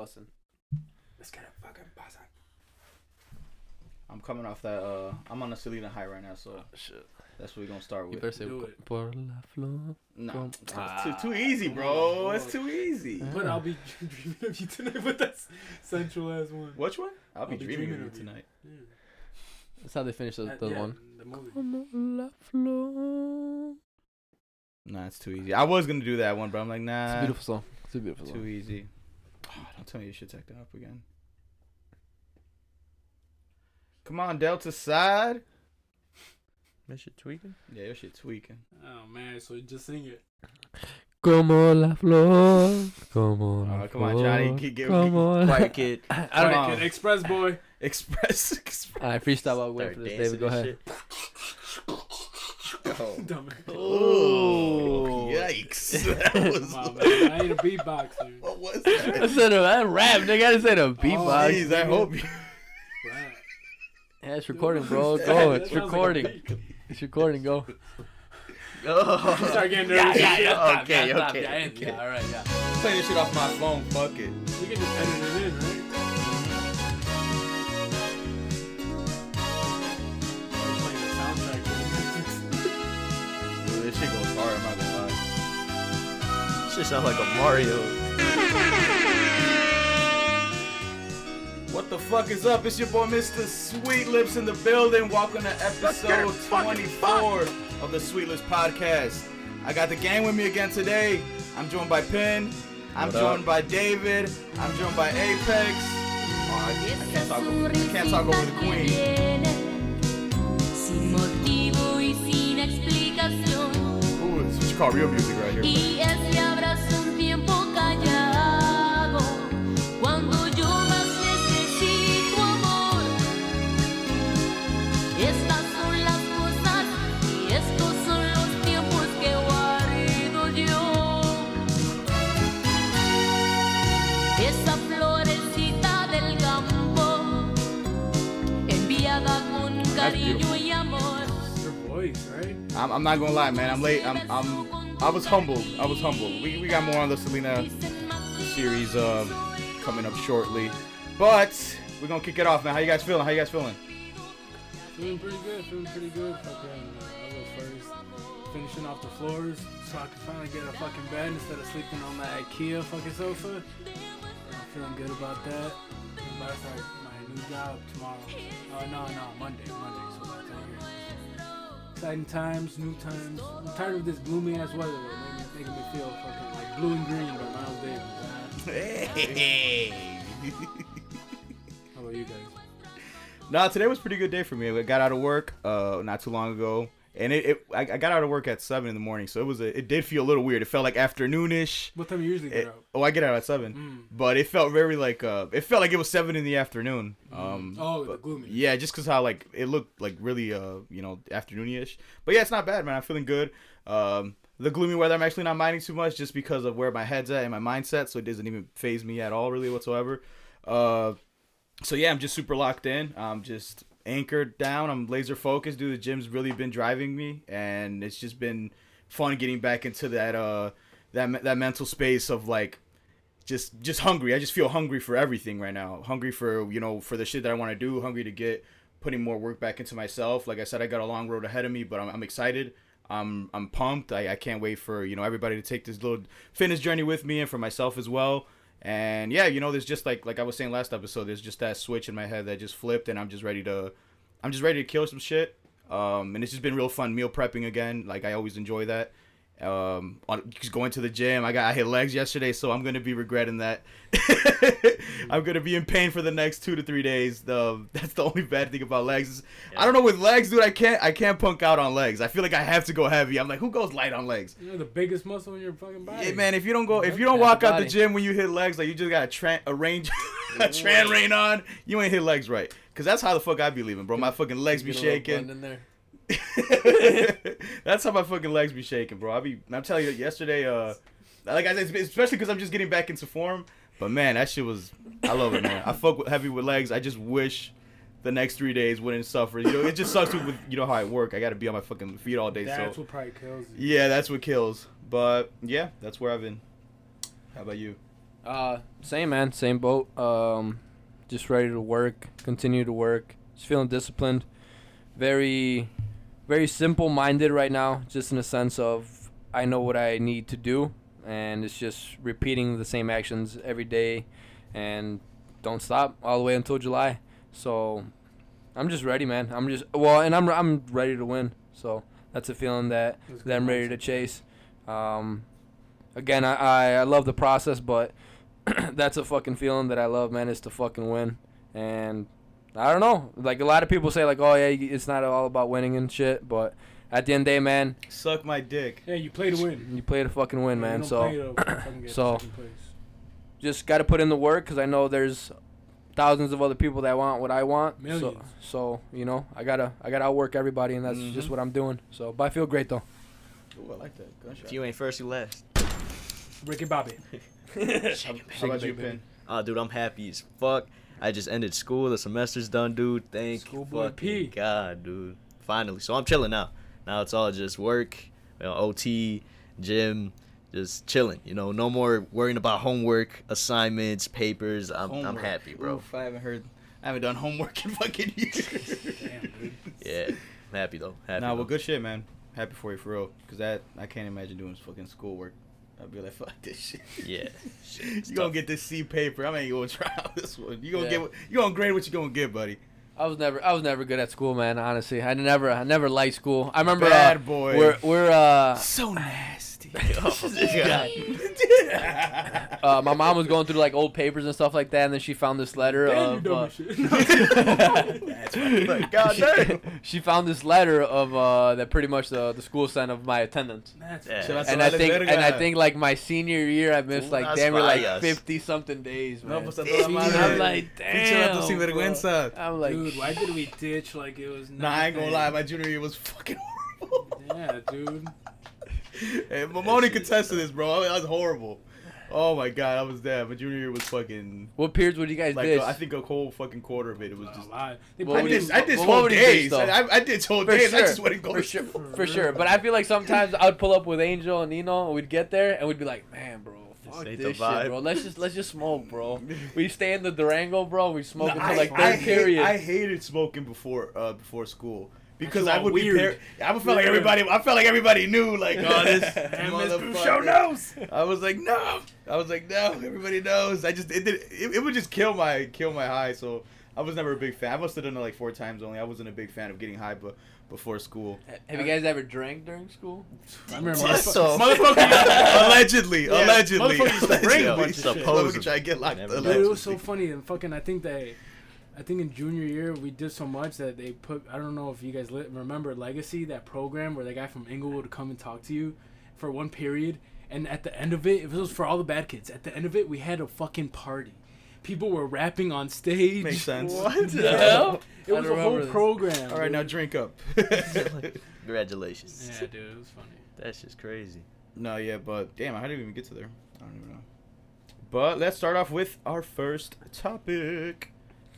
busting. Let's get a fucking buzz on. I'm coming off that. Uh, I'm on a Selena high right now, so Shit. that's what we're gonna start You with. better say Do it. por la flor. No, Come- it's Ah. too, too easy, bro. It's too easy. But I'll be dreaming of you tonight with that central ass one. Which one? I'll be dreaming of you you. tonight. Yeah. That's how they finish the, the yeah, one. The movie. Como la flor. Nah, it's too easy. I was gonna do that one, but I'm like, nah. It's a beautiful song. It's a beautiful too song. Too easy. Oh, don't tell me your shit's acting up again. Come on, Delta side. That shit tweaking. Yeah, your shit tweaking. Oh man, so you just sing it. Como la flor. Como oh, la Oh, come on, Johnny. flor, Get, get, como la- quiet kid. I don't know. Kid Express boy. Express. Express. Alright, freestyle while we wait Start for this. dancing David, go and ahead. Shit. Oh. Oh, Oh. yikes. That was Come man. I ain't a beatboxer. What was that? I said a that rap, nigga. I said a oh, beatbox. Jeez, I hope you. Right. yeah, it's recording, bro. Go. It's sounds like recording. It's recording. Go. Oh. You start getting Yeah, nervous. yeah, and shit. yeah. stop, Okay, yeah, stop, okay, yeah, okay. Yeah, all right, yeah. Playing this shit off my phone. Fuck it. You can just edit it in, right? Shit goes hard. I'm not gonna lie. Shit sound like a Mario. What the fuck is up? It's your boy Mr. Sweetlipz in the building. Welcome to episode 24 of the Sweetlipz podcast. I got the gang with me again today. I'm joined by Pin. I'm What up? joined by David. I'm joined by Apex. Oh, I, I can't talk over, I can't talk over the queen. Sin motivo y sin explicación. Ooh, this is what you call real music right here. Y I'm, I'm not gonna lie, man. I'm late. I'm, I'm, I was humbled. I was humbled. We, we got more on the Selena series uh, coming up shortly, but we're gonna kick it off, man. How you guys feeling? How you guys feeling? Feeling pretty good, feeling pretty good. Fucking, uh, I was first finishing off the floors so I could finally get a fucking bed instead of sleeping on that IKEA fucking sofa. I'm feeling good about that. I'm about to start my new job tomorrow. Oh, no, no, Monday, Monday, so. Exciting times, new times. I'm tired of this gloomy ass weather, though, making, making me feel fucking like blue and green by Miles Davis. Hey. How about you guys? nah, today was a pretty good day for me. I got out of work uh, not too long ago, and it, it I, I got out of work at seven in the morning, so it was a, it did feel a little weird. It felt like afternoonish. What time you usually get It- out? oh, I get out at seven, Mm. but it felt very like uh, it felt like it was seven in the afternoon. Um, Oh, but- gloomy. Yeah, just cause how like it looked like really uh you know afternoony-ish. But yeah, it's not bad, man. I'm feeling good. Um, the gloomy weather, I'm actually not minding too much just because of where my head's at and my mindset, so it doesn't even phase me at all, really whatsoever. Uh, so yeah, I'm just super locked in. I'm just anchored down. I'm laser focused. Dude, the gym's really been driving me, and it's just been fun getting back into that uh that that mental space of like just just hungry. I just feel hungry for everything right now. Hungry for you know for the shit that I want to do. Hungry to get putting more work back into myself. Like I said, I got a long road ahead of me, but I'm, I'm excited. I'm I'm pumped. I, I can't wait for you know everybody to take this little fitness journey with me and for myself as well. And yeah, you know, there's just like like I was saying last episode, there's just that switch in my head that just flipped, and I'm just ready to, I'm just ready to kill some shit. Um, and it's just been real fun meal prepping again. Like I always enjoy that. Um, on just going to the gym, I got I hit legs yesterday, so I'm gonna be regretting that. I'm gonna be in pain for the next two to three days. The that's the only bad thing about legs. is- I don't know with legs, dude. I can't I can't punk out on legs. I feel like I have to go heavy. I'm like, who goes light on legs? You're the biggest muscle in your fucking body. Yeah, man. If you don't go, if you don't walk out the gym when you hit legs, like you just got a, tran a range, a tran rain on, you ain't hit legs right. Cause that's how the fuck I be leaving, bro. My fucking legs be Get a little shaking. Blend in there. That's how my fucking legs be shaking, bro. I be, I'm telling you, yesterday, uh, like I said, especially because I'm just getting back into form. But man, that shit was, I love it, man. I fuck with heavy with legs. I just wish the next three days wouldn't suffer. You know, it just sucks with, you know how I work. I got to be on my fucking feet all day. Soon. Yeah, that's so what probably kills you. yeah, that's what kills. But yeah, that's where I've been. How about you? Uh, same man, same boat. Um, just ready to work, continue to work. Just feeling disciplined. Very, very simple-minded right now. Just in the sense of I know what I need to do, and it's just repeating the same actions every day, and don't stop all the way until July. So, I'm just ready, man. I'm just well, and I'm I'm ready to win. So that's a feeling that That's that I'm ready to chase. Um, again, I, I, I love the process, but that's a fucking feeling that I love, man, is to fucking win. And I don't know. Like, a lot of people say, like, oh, yeah, it's not all about winning and shit. But at the end of the day, man, Suck my dick. Yeah, you play to win. you play to fucking win, Yeah, man. So play to fucking get so- place. just got to put in the work because I know there's thousands of other people that want what I want. Millions. So, so you know, I gotta I gotta outwork everybody, and that's Mhm. just what I'm doing. So, but I feel great though. Ooh, I like that. Gunshot. If you ain't first, you last. Ricky Bobby. How about you, Pin? Oh, dude, I'm happy as fuck. I just ended school. The semester's done, dude. Thank Schoolboy fucking P. God, dude. Finally. So I'm chilling now. Now it's all just work, you know, OT, gym, just chilling. You know, no more worrying about homework, assignments, papers. I'm, I'm happy, bro. Oof, I haven't heard. I haven't done homework in fucking years. Damn, dude. Yeah, I'm happy though. Happy. Nah, though. well, good shit, man. Happy for you for real. Cause that I can't imagine doing fucking schoolwork. I'd be like, fuck this shit. Yeah. Shit, it's you gonna get this C paper. I ain't gonna try out this one. You gonna Yeah. get what you gonna grade what you gonna get, buddy. I was never I was never good at school, man. Honestly, I never I never liked school. I remember Bad uh, boy. We're we're uh, So nasty. This guy. uh my mom was going through like old papers and stuff like that, and then she found this letter Damn, of. dumb Uh. That's right. God damn. she found this letter of uh that pretty much the the school sent of my attendance. That's Yeah. So And a I la think and I think like my senior year I missed like las damn near like fifty something days, No, man. pues a toda toda madre. I'm like damn. bro. I'm like dude, why did we ditch like it was Nah, I ain't gonna lie. My junior year was fucking horrible. Yeah, dude. Hey, Mamoni could test to this, bro. That was horrible. Oh my god, I was there. My junior year was fucking What periods would you guys like ditch? uh, I think a whole fucking quarter of it. It was Just just. lie. They What I did. I did what whole would you ditch, days. I, I did whole For days. I just wouldn't go for to sure, school. for sure. But I feel like sometimes I'd pull up with Angel and Nino, and we'd get there, and we'd be like, "Man, bro, fuck ain't this shit, bro. Let's just let's just smoke, bro. We stay in the Durango, bro. We smoke No, until like I, third I hate- period. I hated smoking before uh before school because I would weird. be par- I would feel like everybody. I felt like everybody knew. Like, oh, this Damn, Miss motherfucker. Crusoe knows. I was like, no. I was like, no. Everybody knows. I just it did. It, it would just kill my kill my high. So I was never a big fan. I must have done it like four times only. I wasn't a big fan of getting high, but before school. Have you guys ever drank during school? I remember Yes, motherfucker- so- motherfucker. allegedly, Yeah, allegedly, motherfuckers used to bring a Allegedly. bunch of shit. Motherfucker try get locked. Never Dude, it was so funny and fucking. I think they, I think in junior year we did so much that they put. I don't know if you guys li- remember Legacy, that program where the guy from Inglewood would come and talk to you for one period, and at the end of it, it was for all the bad kids. At the end of it, we had a fucking party. People were rapping on stage. Makes sense. What the Yeah. hell? It was a whole this. program. All right, now drink up. Congratulations. Yeah, dude, it was funny. That's just crazy. No, yeah, but damn, how did we even get to there? I don't even know. But let's start off with our first topic.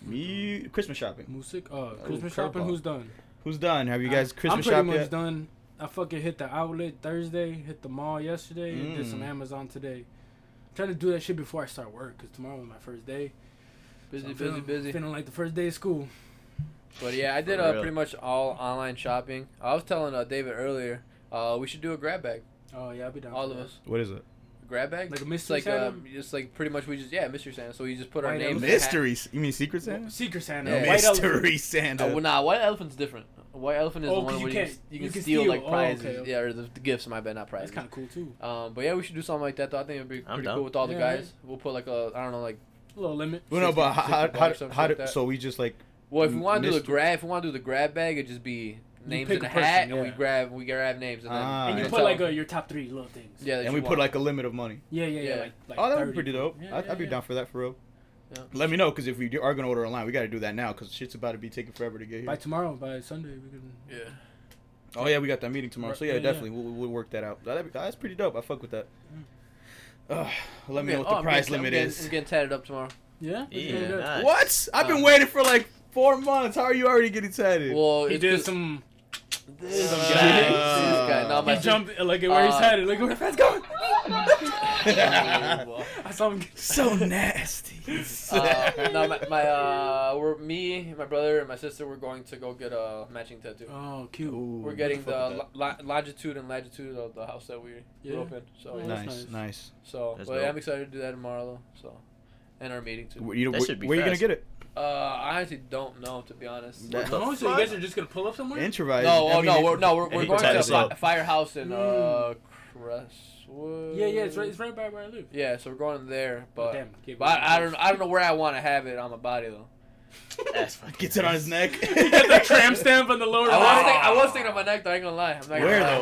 Me Christmas shopping. Music, uh, Christmas curveball. shopping. Who's done? Who's done? Have you guys I- Christmas I'm pretty shop much yet? done. I fucking hit the outlet Thursday, hit the mall yesterday, and did some Mm. Amazon today. I'm trying to do that shit before I start work, cause tomorrow is my first day. Busy, So busy, feeling, busy. Feeling like the first day of school. But yeah, I did uh, pretty much all online shopping. I was telling uh, David earlier, uh, we should do a grab bag. Oh yeah, I'll be down. All for of that. us. What is it? A grab bag? Like a It's mystery like Santa? uh, just like pretty much we just yeah, Mystery Santa. So we just put our White names. elephant. in. Mystery. You mean Secret Santa? Secret Santa. Yeah. White elephant. Mystery Santa. Uh, well, nah, white elephant's different. White elephant is Oh, the 'cause one you where you, can't- can, you you can can steal, steal. like Oh, prizes, okay, okay. yeah, or the, the gifts. My bad, not prizes. That's prizes. kind of cool too. Um, but yeah, we should do something like that. Though I think it'd be I'm pretty down. cool with all the guys. right. We'll put like a I don't know like A little limit. well, no, but how, how, how, how, like so we just like well, if we want to do the grab, if we want to do the grab bag, it'd just be names pick in a a person, hat, and we grab we grab names, and then Ah, and you yeah. put like them- uh, your top three little things. yeah, that and you we put like a limit of money. Yeah, yeah, yeah. Yeah. Like, like oh, that would 30, be pretty dope. Yeah, I'd, yeah, I'd be yeah. down for that for real. Yeah. Let me know because if we do- are gonna order online, we got to do that now because shit's about to be taking forever to get here. By tomorrow, by Sunday, we can. yeah. Oh yeah, we got that meeting tomorrow. So yeah, Yeah, yeah. definitely we'll, we'll work that out. That'd be- that's pretty dope. I fuck with that. Ugh, let me know Oh, what the I'm price getting- I'm limit getting- is. I'm getting tatted up tomorrow. Yeah. we Yeah, nice. What? I've been Um, waiting for like four months. How are you already getting tatted? Well, He did some. This some guy, shit. this guy. No, my He jumped. Look at where he's uh, headed. Look at where the fans going. I saw him. Get, so nasty. uh, no, my, my uh, we're me, my brother, and my sister. We're going to go get a matching tattoo. oh, cute. we're getting the lo- lo- longitude and latitude of the house that we Yeah. grew up in. So, yeah. nice, nice. nice. so, That's but yeah, dope. I'm excited to do that tomorrow though. So, and our meeting too. Where, you, That where, should be where you gonna get it? Uh, I actually don't know to be honest. That- no, the Oh, so you guys are just gonna pull up somewhere? Introvite. oh, I mean, no, we're, no, we're, we're going to a fi- up. firehouse in uh, Mm. Crestwood. Yeah, yeah, it's right. It's right by where I live. Yeah, so we're going there, but Oh, damn, but I, I don't I don't know where I want to have it on my body though. That's fucking Gets it on his neck. Get the tramp stamp on the lower. I was, right. thinking, I was thinking on my neck though. I ain't gonna lie. I'm not gonna Where, lie.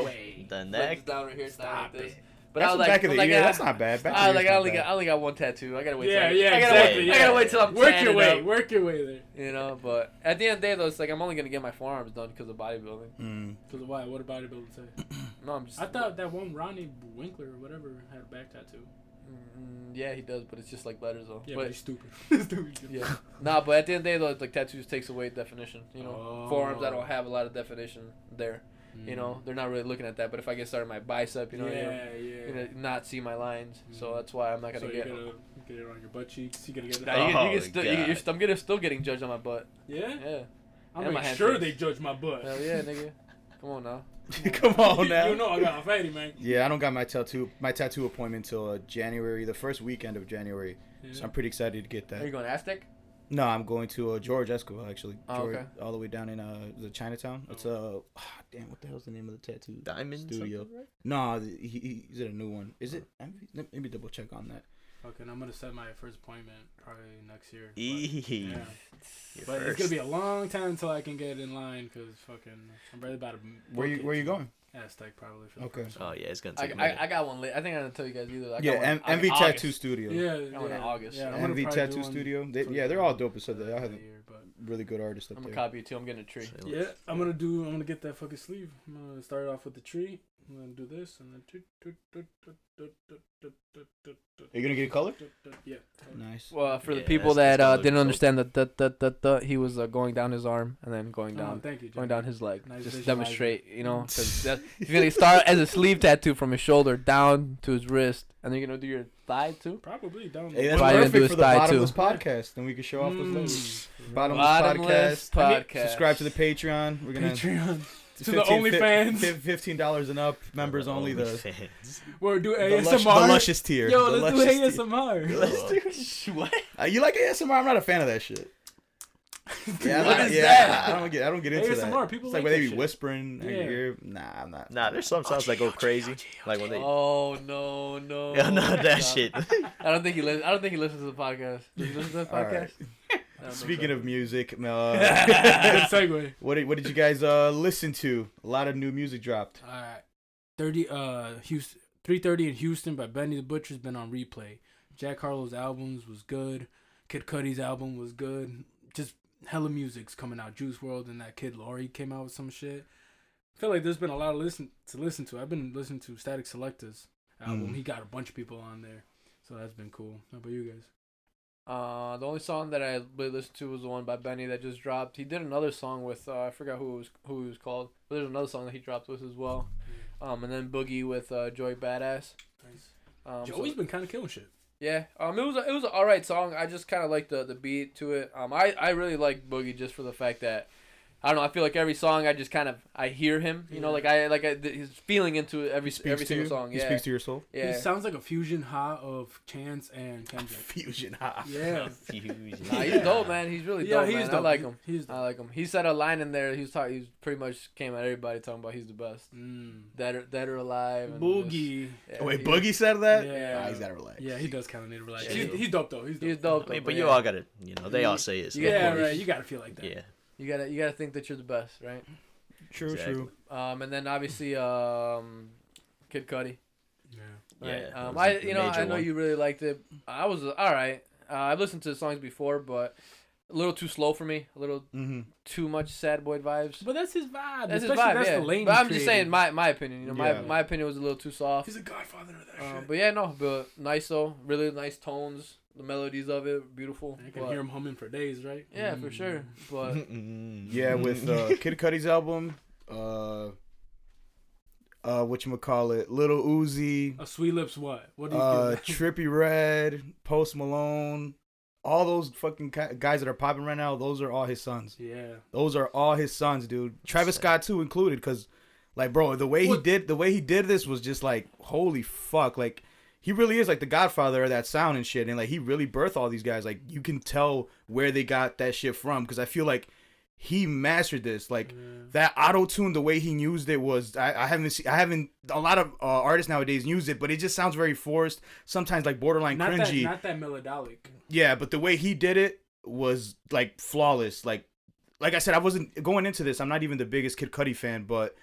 though? The neck. it's down right here, it's down like this. it. But That's I was like, back of the like, ear. I- That's not bad. Back I was like, I only bad. got, I only got one tattoo. I gotta wait. Yeah, till yeah, I, I gotta exactly. Wait, yeah. I gotta wait till I'm Work your way. up, Work your way there. You know, but at the end of the day, though, it's like I'm only gonna get my forearms done because of bodybuilding. Mm. Cause why? What did bodybuilding say? No, I'm just. I thought that one Ronnie Winkler or whatever had a back tattoo. Mm, yeah, he does, but it's just like letters though. Yeah, but, but he's stupid. stupid. yeah, nah, but at the end of the day, though, like tattoos takes away definition. You know, Oh. forearms that don't have a lot of definition there. You know, they're not really looking at that. But if I get started my bicep, you know, Mm. yeah, you're, yeah. you're gonna not see my lines. So Mm. that's why I'm not gonna you're get. gonna get it on your butt cheeks. You gotta get Nah, that. you, can- you Oh, can still, you, can- you're, God. st- I'm getting still getting judged on my butt. yeah. Yeah. I'm And make sure face. they judge my butt. Hell yeah, nigga. Come on now. Come on now. you know I got a fatty man. Yeah, I don't got my tattoo my tattoo appointment until uh, January, the first weekend of January. So I'm pretty excited to get that. Are you going Aztec? No, I'm going to uh, George Escobar actually. Oh, George, okay. all the way down in uh the Chinatown. It's uh ah, damn, what the hell's the name of the tattoo Diamond studio? right? No, he, he, he's at a new one. Is it? Let me double check on that. Okay, and I'm gonna set my first appointment probably next year. but- Eee. Yeah. Your But it's gonna be a long time until I can get in line because fucking I'm really about to. Where you book it. Where you going? Aztec probably. For the Okay. first Oh one. yeah, it's gonna I, take a I, minute. I got one late. I think I didn't tell you guys either. I got yeah, one, M- I- MV August. Tattoo Studio. Yeah, That one in August. Yeah, I'm gonna MV probably Tattoo one Studio. They, for yeah, they're all dope as hell. They for all the have year, but- really good artist up I'm there. I'm gonna copy it too. I'm getting a tree. Yeah, I'm gonna do. I'm gonna get that fucking sleeve. I'm gonna start off with the tree. I'm gonna do this, and then. Are you gonna get a color? Yeah. Nice. Well, uh, for the people that uh, didn't understand that that that that he was uh, going down his arm and then going oh, down, thank you, going down his leg. Just demonstrate, you know, because he's gonna start as a sleeve tattoo from his shoulder down to his wrist, and then you're gonna do your thigh too. Probably down. Hey, that's Probably gonna do perfect his for the thigh, bottomless too. podcast. Then we can show off those Mm. Bottomless, Bottomless podcast. I mean, podcast. Subscribe to the Patreon. We're gonna Patreon. To the OnlyFans. Fifteen dollars and up. Members only. The, OnlyFans. We're do the, lush, the luscious tier. Yo, the let's luscious do tier. ASMR. what? Uh, you like ASMR? I'm not a fan of that shit. Yeah, I'm What not- is yeah, that? I don't get. I don't get into ASMR, that. people it's like like they be shit. whispering in Yeah. your ear. Nah, I'm not. Nah, there's some sounds that go crazy, like when they. Oh no no! Yeah, not that shit. I don't think he. Li- I don't think he listens to the podcast. Does he listen to the podcast? right. I don't think Speaking so. of music, uh, segue. what did, what did you guys uh, listen to? A lot of new music dropped. All right. 30 uh Houston 330 in Houston by Benny the Butcher's been on replay. Jack Harlow's albums was good. Kid Cudi's album was good. Just hella music's coming out. Juice WRLD and that Kid LAROI came out with some shit. I feel like there's been a lot of listen to listen to. I've been listening to Statik Selektah's album. Mm. He got a bunch of people on there. So that's been cool. How about you guys? Uh, the only song that I really listened to was the one by Benny that just dropped. He did another song with uh, I forgot who it was who it was called, but there's another song that he dropped with as well. Um, and then Boogie with uh, Joey Bada$$. Nice. Um, so- Joey's been kind of killing shit. Yeah. Um, it was a, it was an alright song. I just kind of like the the beat to it. Um, I I really like Boogie just for the fact that. I don't know. I feel like every song I just kind of I hear him. You know, like I like I, he's feeling into every He every single you. song. He speaks to your soul. yeah. He sounds like a fusion hot of Chance and Kendrick. Fusion. Ha. Yeah. Fusion. Nah, he's dope, man. He's really dope. yeah, he's man. dope. I like him. He's dope. I like him. He said a line in there. He was talking. He was pretty much came at everybody talking about he's the best, Mm. dead or, dead or alive. Boogie. just- Oh, wait, he- Boogie said that. Yeah. Ah, he's gotta relax. Yeah, he does kind of need to relax. Yeah, he's, he's dope though. He's dope. He's dope. I mean, though, but yeah. you all gotta, you know, they all say it. So yeah, right. You gotta feel like that. Yeah. You gotta you gotta think that you're the best, right? True, Exactly. true. Um, and then obviously um, Kid Cudi. Yeah. Right? Yeah, Um, I you know I know one. you really liked it. I was uh, all right. Uh, I've listened to the songs before, but a little too slow for me. A little Mm-hmm. too much sad boy vibes. But that's his vibe. That's his Especially vibe, that's yeah. the lane. but I'm just saying my my opinion. You know, my Yeah. my opinion was a little too soft. He's a godfather of that shit. but yeah, no, but nice though. Really nice tones. The melodies of it, beautiful. I can but- hear him humming for days, right? Yeah, for sure. But Yeah, with uh, Kid Cudi's album, uh, uh, what you call it, Little Uzi, A Sweet Lips what? What do you uh, do? Trippie Redd, Post Malone, all those fucking guys that are popping right now. Those are all his sons. yeah. Those are all his sons, dude. Travis Sick. Scott too included, because, like, bro, the way he did, the way he did this was just like, holy fuck, like, he really is like the Godfather of that sound and shit, and like he really birthed all these guys. Like, you can tell where they got that shit from, because I feel like he mastered this. Like that auto tune, the way he used it was, I, I haven't, seen, I haven't. A lot of uh, artists nowadays use it, but it just sounds very forced. Sometimes like borderline Not that, cringy. not that melodic. Yeah, but the way he did it was like flawless. Like, like I said, I wasn't going into this. I'm not even the biggest Kid Cudi fan, but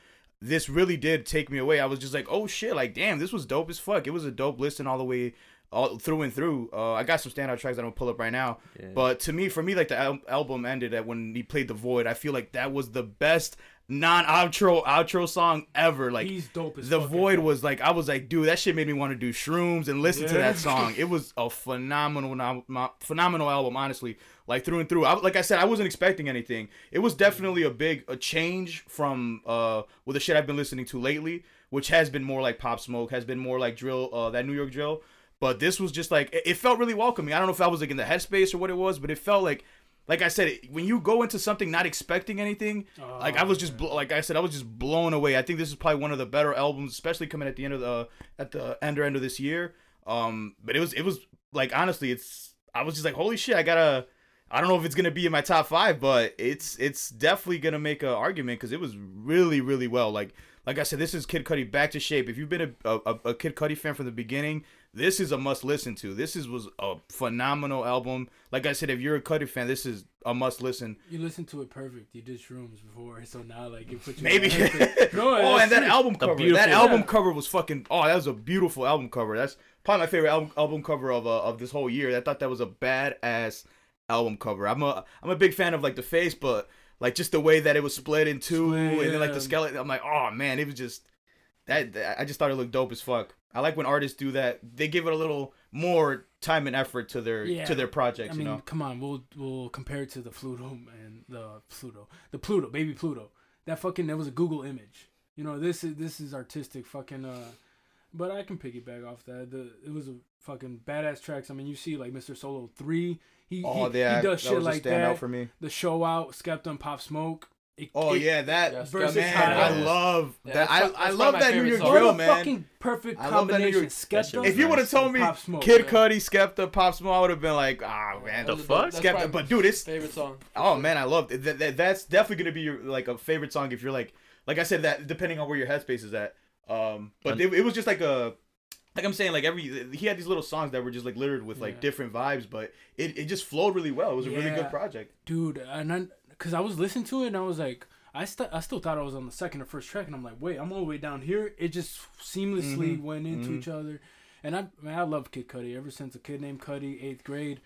this really did take me away. I was just like, oh shit, like damn, this was dope as fuck. It was a dope listen all the way, all through and through. Uh, I got some standout tracks that I'm gonna pull up right now. Yeah. But to me, for me, like the al- album ended at when he played the Void. I feel like that was the best non-outro outro song ever. Like He's dope as the void that. was like I was like, dude, that shit made me want to do shrooms and listen to that song. It was a phenomenal, nom- mo- phenomenal album, honestly. Like through and through. I, like I said, I wasn't expecting anything. It was definitely a big a change from uh with the shit I've been listening to lately, which has been more like Pop Smoke, has been more like drill, uh, that New York drill. But this was just like it, it felt really welcoming. I don't know if I was like in the headspace or what it was, but it felt like. Like I said, when you go into something not expecting anything, like I was just bl- like I said, I was just blown away. I think this is probably one of the better albums, especially coming at the end of the at the end or end of this year. Um, but it was it was like honestly, it's I was just like, holy shit, I gotta. I don't know if it's gonna be in my top five, but it's it's definitely gonna make an argument because it was really really well. Like like I said, this is Kid Cudi back to shape. If you've been a, a, a Kid Cudi fan from the beginning, this is a must listen to. This is was a phenomenal album. Like I said, if you're a Cudi fan, this is a must listen. You listened to it perfect. You did shrooms before, so now like it puts you. Maybe. in the headspace. no, oh, and that true. album cover. That beautiful- album Yeah. cover was fucking. Oh, that was a beautiful album cover. That's probably my favorite album album cover of uh, of this whole year. I thought that was a badass album cover. I'm a I'm a big fan of like the face, but like just the way that it was split in two, and then like the skeleton. I'm like, oh man, it was just that. that- I just thought it looked dope as fuck. I like when artists do that. They give it a little more time and effort to their Yeah. to their projects. I mean, you know. come on, we'll we'll compare it to the Pluto and the Pluto, the Pluto, baby Pluto. That fucking that was a Google image. You know, this is this is artistic fucking. uh But I can piggyback off that. The it was a fucking badass tracks. I mean, you see like Mr. Solo three. He Oh, he, yeah, he does that shit was like a that. for me. The show out, Skepta and Pop Smoke. It- Oh it- yeah, that versus man, Tyler. I love Yeah, that. I, I love that New York drill, man. fucking perfect I love that combination. York- That shit Skepta. If you would have told me Pop Smoke, Kid yeah. Cudi, Skepta, Pop Smoke, I would have been like, ah man, The That's fuck? Skepta. But dude, it's favorite song. oh man, I loved it. That, that, that's definitely gonna be your like a favorite song if you're like like I said that depending on where your headspace is at. Um, but And- it, it was just like a like I'm saying like every he had these little songs that were just like littered with like Yeah. different vibes, but it, it just flowed really well. It was a really good project. dude and I, because i was listening to it and i was like I, st- I still thought i was on the second or first track and i'm like wait i'm all the way down here it just seamlessly Mhm, went into mhm. each other and i man, i love kid cudi ever since a kid named cudi eighth grade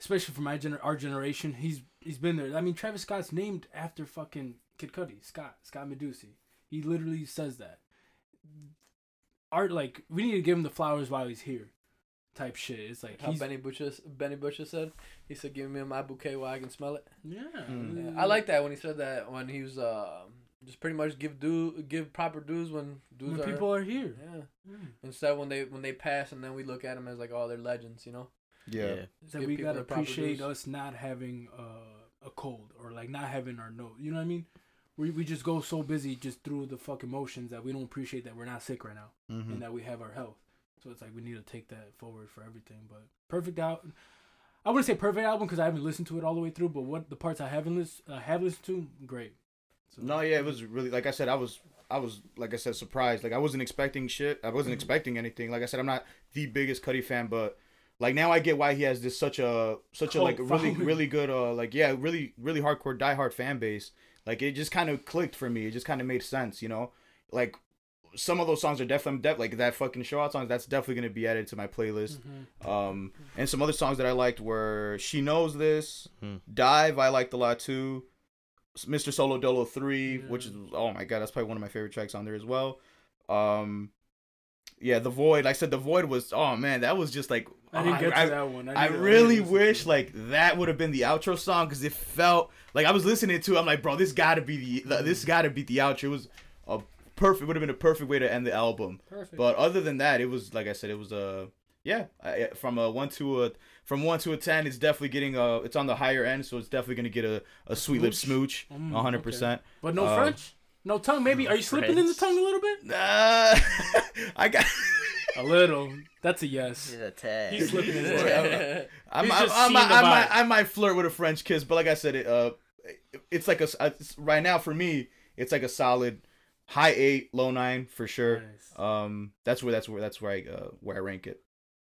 especially for my gener- our generation he's he's been there i mean travis scott's named after fucking kid cudi scott scott mescudi he literally says that art like we need to give him the flowers while he's here type shit it's like How Benny Butcher Benny Butcher said. He said, "Give me my bouquet while I can smell it." yeah, Mm. Yeah, I like that when he said that when he was uh, just pretty much give due give proper dues when dues when are people are here yeah. Mm. Instead when they when they pass and then we look at them as like oh they're legends you know. Yeah. Is that we gotta appreciate us not having uh, a cold or like not having our nose. You know what I mean? We we just go so busy just through the fucking motions that we don't appreciate that we're not sick right now Mhm. and that we have our health. So it's like we need to take that forward for everything. But perfect out. I wouldn't say perfect album because I haven't listened to it all the way through. But what the parts I haven't list, uh, have listened to, great. So, No, yeah, it was really like I said. I was, I was like I said, surprised. Like I wasn't expecting shit. I wasn't expecting anything. Like I said, I'm not the biggest Cudi fan, but like now I get why he has this such a such a like really really good uh like yeah really really hardcore diehard fan base. Like it just kind of clicked for me. It just kind of made sense, you know. Like some of those songs are definitely def- like that fucking show out songs. That's definitely gonna be added to my playlist. Mhm. Um, and some other songs that I liked were "She Knows This," Hmm. "Dive." I liked a lot too. "Mr. Solo Dolo 3, Yeah. which is oh my god, that's probably one of my favorite tracks on there as well. Um, yeah, "The Void." Like I said, "The Void" was oh man, that was just like I didn't oh, get to I, that one. I to- to really to wish like that would have been the outro song because it felt like I was listening to. it, I'm like, bro, this got to be the, this got to be the outro. It was a perfect. Would have been a perfect way to end the album. Perfect. But other than that, it was like I said, it was a yeah. I, from a one to a from one to a ten, it's definitely getting a. It's on the higher end, so it's definitely gonna get a, a sweet lip smooch, Mm, hundred okay. percent. But no Uh, French, no tongue. Maybe are you slipping in the tongue a little bit? Nah, I got. A little. That's a yes. Yeah, tag. He's slipping his Yeah. word. I He's might, just I, seeing the I, might. I might flirt with a French kiss, but like I said, it uh, it's like a uh, it's- right now for me, it's like a solid high eight, low nine for sure. Nice. Um, that's where that's where that's where I uh, where I rank it.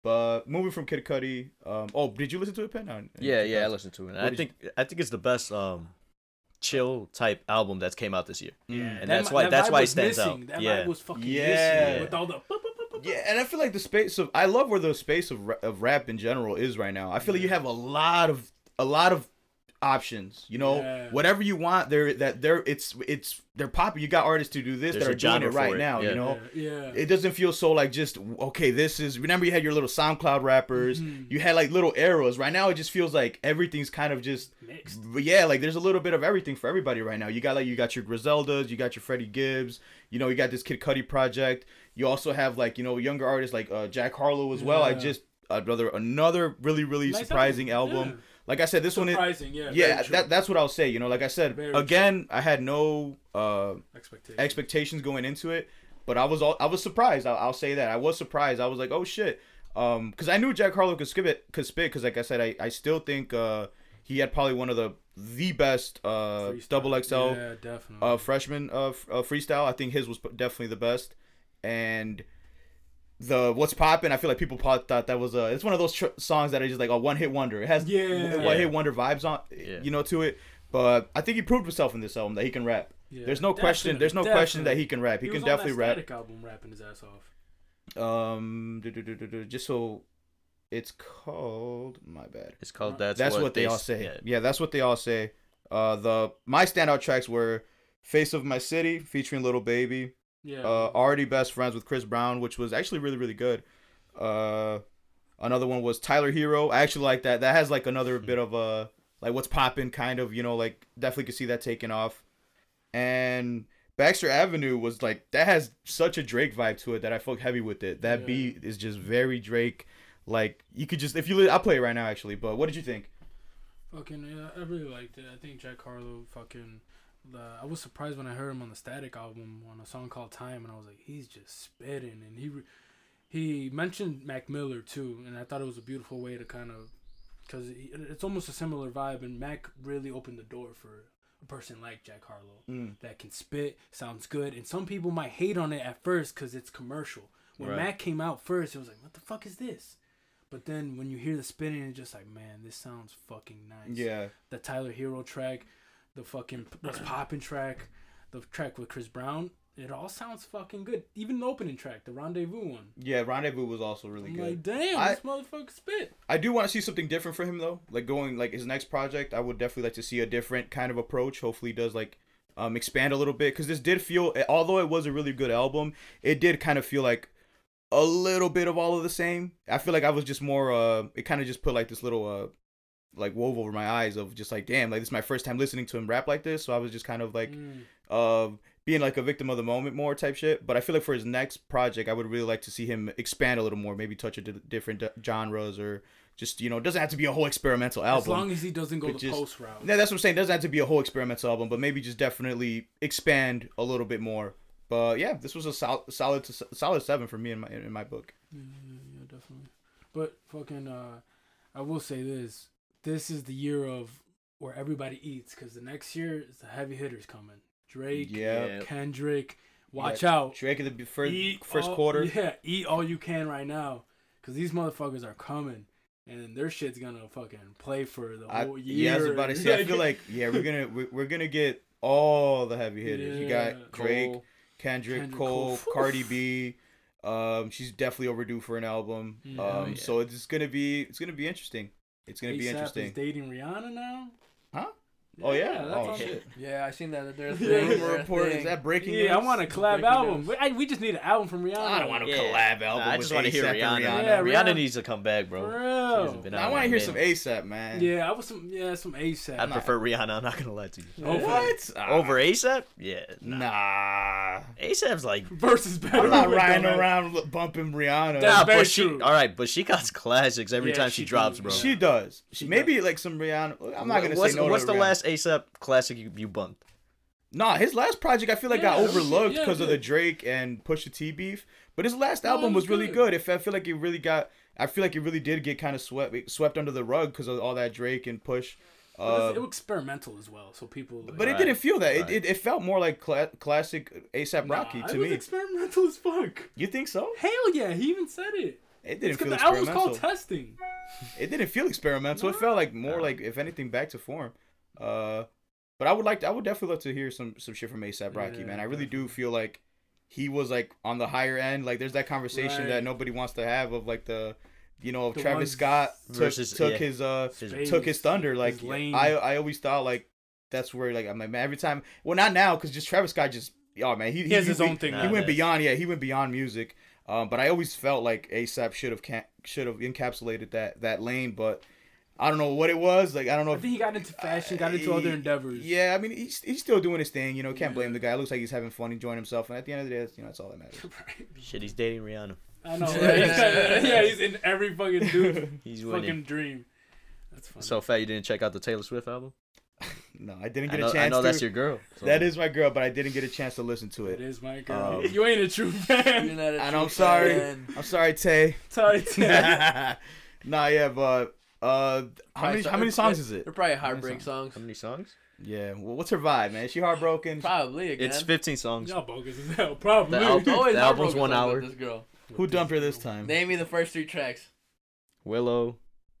But moving from Kid Cudi, um, oh, did you listen to it, Pen? No, Yeah, yeah, I listened to it. What I did think I think it's the best um chill type album that came out this year. Mm. And That that's mi- why- that that's why it stands missing. out. That Yeah. vibe was fucking Yeah. missing with all the. Yeah, and I feel like the space of I love where the space of of rap in general is right now. I feel like you have a lot of a lot of options. You know, Yeah. whatever you want, there that there it's it's they're popping. You got artists to do this There's that are doing it right it, now. yeah. You know, Yeah. it doesn't feel so like just okay. This is remember you had your little SoundCloud rappers. Mhm. You had like little eras. Right now, it just feels like everything's kind of just Mixed. but yeah, like there's a little bit of everything for everybody right now. You got like you got your Griseldas, you got your Freddie Gibbs, you know, you got this Kid Cudi project. You also have like you know younger artists like uh, Jack Harlow as well. I just another another really really Nice surprising album, album. Like I said, this one is Surprising, yeah. yeah that that's what I'll say. You know, like I said Very true. again, I had no uh expectation. expectations going into it, but I was all, I was surprised. I'll, I'll say that I was surprised. I was like, oh shit, um, because I knew Jack Harlow could skip it, could spit. Because like I said, I, I still think uh he had probably one of the the best uh double XL Yeah, uh freshman uh, f- uh freestyle. I think his was definitely the best, and. The what's popping I feel like people thought that was a it's one of those tr- songs that are just like a one hit wonder. It has Yeah. one hit wonder vibes on Yeah. you know to it. But I think he proved himself in this album that he can rap. Yeah, There's no question. There's no definitely, question that he can rap. He, He can was on that definitely rap. Album rapping his ass off. Um, just so it's called. My bad. It's called that's, That's, what, they, all say. Yeah. Yeah. that's what they all say. Uh, the my standout tracks were "Face of My City" featuring Little Baby. Yeah. Uh, already best friends with Chris Brown, which was actually really really good. Uh, another one was Tyler Herro. I actually like that. That has like another bit of a like what's popping kind of you know like definitely could see that taking off. And Baxter Avenue was like that has such a Drake vibe to it that I felt heavy with it. That Yeah. beat is just very Drake. Like you could just if you li- I'll play it right now actually. But what did you think? Fucking, yeah, I really liked it. I think Jack Harlow fucking. The, I was surprised when I heard him on the Statik album on a song called Time, and I was like, he's just spitting. And he re- he mentioned Mac Miller too, and I thought it was a beautiful way to kind of, because it's almost a similar vibe, and Mac really opened the door for a person like Jack Harlow Mm. that can spit, sounds good, and some people might hate on it at first because it's commercial. When Right. Mac came out first, it was like, what the fuck is this? But then when you hear the spinning, it's just like, man, this sounds fucking nice. Yeah. The Tyler Hero track, the fucking what's poppin' track, the track with Chris Brown, it all sounds fucking good. Even the opening track, the Rendezvous one. Yeah, Rendezvous was also really I'm good. like, damn, I- this motherfucker spit. I do want to see something different for him though. Like going like his next project, I would definitely like to see a different kind of approach. Hopefully, he does like um expand a little bit because this did feel, although it was a really good album, it did kind of feel like a little bit of all of the same. I feel like I was just more uh, it kind of just put like this little uh like wove over my eyes of just like damn like this is my first time listening to him rap like this so i was just kind of like Mm. uh, being like a victim of the moment more type shit. But I feel like for his next project, I would really like to see him expand a little more, maybe touch a di- different d- genres or just you know, it doesn't have to be a whole experimental album. As long as he doesn't go the just- post route. yeah, that's what I'm saying. It doesn't have to be a whole experimental album, but maybe just definitely expand a little bit more. But yeah, this was a sol- solid to, solid seven for me in my in my book. Yeah, yeah, yeah, definitely. But fucking, uh, I will say this: this is the year of where everybody eats, because the next year is the heavy hitters coming. Drake, Yeah, Yeah. Kendrick. Watch Yeah, out. Drake at the first Eat first all- quarter. Yeah, eat all you can right now, because these motherfuckers are coming, and their shit's gonna fucking play for the I, whole year. yeah, I was about to say. I feel like yeah, we're gonna we're, we're gonna get all the heavy hitters. You got Drake, Cole. Kendrick, Kendrick Cole, Cole. Cardi B. Um, she's definitely overdue for an album. Yeah. um, Yeah. so it's gonna be it's gonna be interesting. It's gonna be interesting. Is dating Rihanna now. Oh yeah. Yeah, that's oh shit. Yeah, I seen that. There's Yeah. Rumor report is that breaking Yeah, I want a collab Breaking album. news. We, I, we just need an album from Rihanna. I don't want a Yeah. collab album. Nah, I just want to hear A$AP and Rihanna. Yeah, Rihanna. Rihanna. needs to come back, bro. For She real. I want to hear some. ASAP, man. Yeah, I was some yeah some ASAP. I'd prefer Rihanna. I'm not gonna lie to you. Over- What? Ah, Over ASAP? Yeah. Nah. Nah. ASAP's like. versus better. I'm not with riding them, man. around l- bumping Rihanna. Nah, but she. All right, but she got classics every time she she, drops, bro. She does. She Maybe like some Rihanna. I'm not gonna what's, say no. What's the last ASAP classic you, you bumped? Nah, his last project I feel like got Yeah, it was- overlooked because it of the. Drake and Pusha T beef. But his last No, album was was really good. good. If I feel like it really got, I feel like it really did get kind of swept swept under the rug because of all that Drake and Push. It was, Uh, it was experimental as well, so people. Like, but it Right, didn't feel that. right. It, it, it felt more like cla- classic ASAP Nah, Rocky it to was me. experimental as fuck. you think so? Hell yeah, he even said it. It didn't It's 'cause feel the album was experimental. called Testing. it didn't feel experimental. It felt like more Nah. like, if anything, back to form. Uh, but I would like, to, I would definitely love to hear some some shit from ASAP Rocky, Yeah, man. I really do feel like he was like on the higher end. Like, there's that conversation Right. that nobody wants to have of like the, you know, The Travis Scott took versus- took yeah. his uh His- took his thunder. Like, lane. I I always thought like that's where like I'm like man every time. Well, not now because just Travis Scott just oh man he He has his own thing He now. went Nah, beyond yeah he went beyond music. Um, but I always felt like ASAP should have ca- should have encapsulated that that lane, but I don't know what it was. Like I don't know I if think he got into fashion, got into other endeavors. yeah, I mean he's, he's still doing his thing. You know, can't blame the guy. It looks like he's having fun, enjoying himself, and at the end of the day, that's, you know, that's all that matters. Shit, he's dating Rihanna. I know. Right? yeah, he's in every fucking dude He's fucking winning. dream. That's funny. So fat, you didn't check out the Taylor Swift album? No, I didn't I get know, a chance. I know to. that's your girl. so- That is my girl, but I didn't get a chance to listen to it it. is my girl. Um, you ain't a true fan. not a And true I'm sorry. fan. I'm sorry, Tay. Sorry, Tay. nah, yeah, but uh, how many so- how many songs is it? They're probably heartbreak songs? songs. How many songs? Yeah, well, what's her vibe, man? Is she heartbroken? Probably again. It's 15 songs. Y'all bogus as hell. Probably. The album- Always The album's one hour. This girl. Who dumped her this time? Name me the first three tracks. Willow,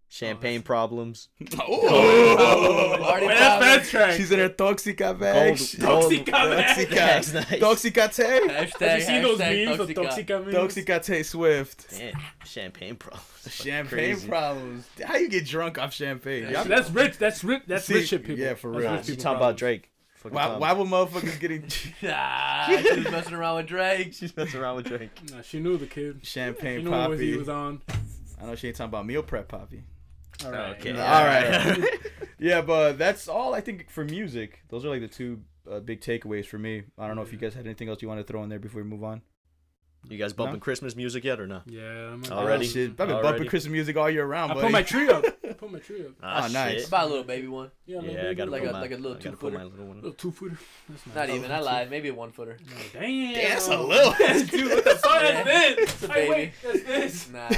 Champagne Problems, Oh, Already Wait, that's found track. she's in her toxica bag. Gold- Toxica bag. That's nice. Toxicate. Hashtag, Have you seen those memes of Toxica. Toxica memes? Toxicate Swift. Damn, Champagne Problems. Fucking Champagne crazy. problems. How you get drunk off champagne? Yeah, Y'all- that's rich. That's rich. That's See, rich shit people. yeah, for real. rich You You talking about. Drake? Why, Tom. why would motherfuckers getting Ah, she was messing around with Drake. She's messing around with Drake. Nah, she knew the kid. Champagne She champagne knew what he was on. I know she ain't talking about meal prep poppy. All right. Okay. All right. yeah, but that's all I think for music. Those are like the two uh, big takeaways for me. I don't know if you guys had anything else you want to throw in there before we move on. You guys bumping No? Christmas music yet or not? Yeah. I'm Already? Oh, shit. I've been Already? bumping Christmas music all year round, I buddy. put my tree up. I put my tree up. Ah, Oh, nice. shit. About a little baby one. Yeah, little Yeah, I baby, gotta Like a- my, like a little I gotta put two-footer. little little two footer. That's nice. Not even. I lied. Maybe a one footer. No, Damn. Damn, that's a little. Dude, what the fuck is this? It's a Hey, wait, baby. that's this. Nah.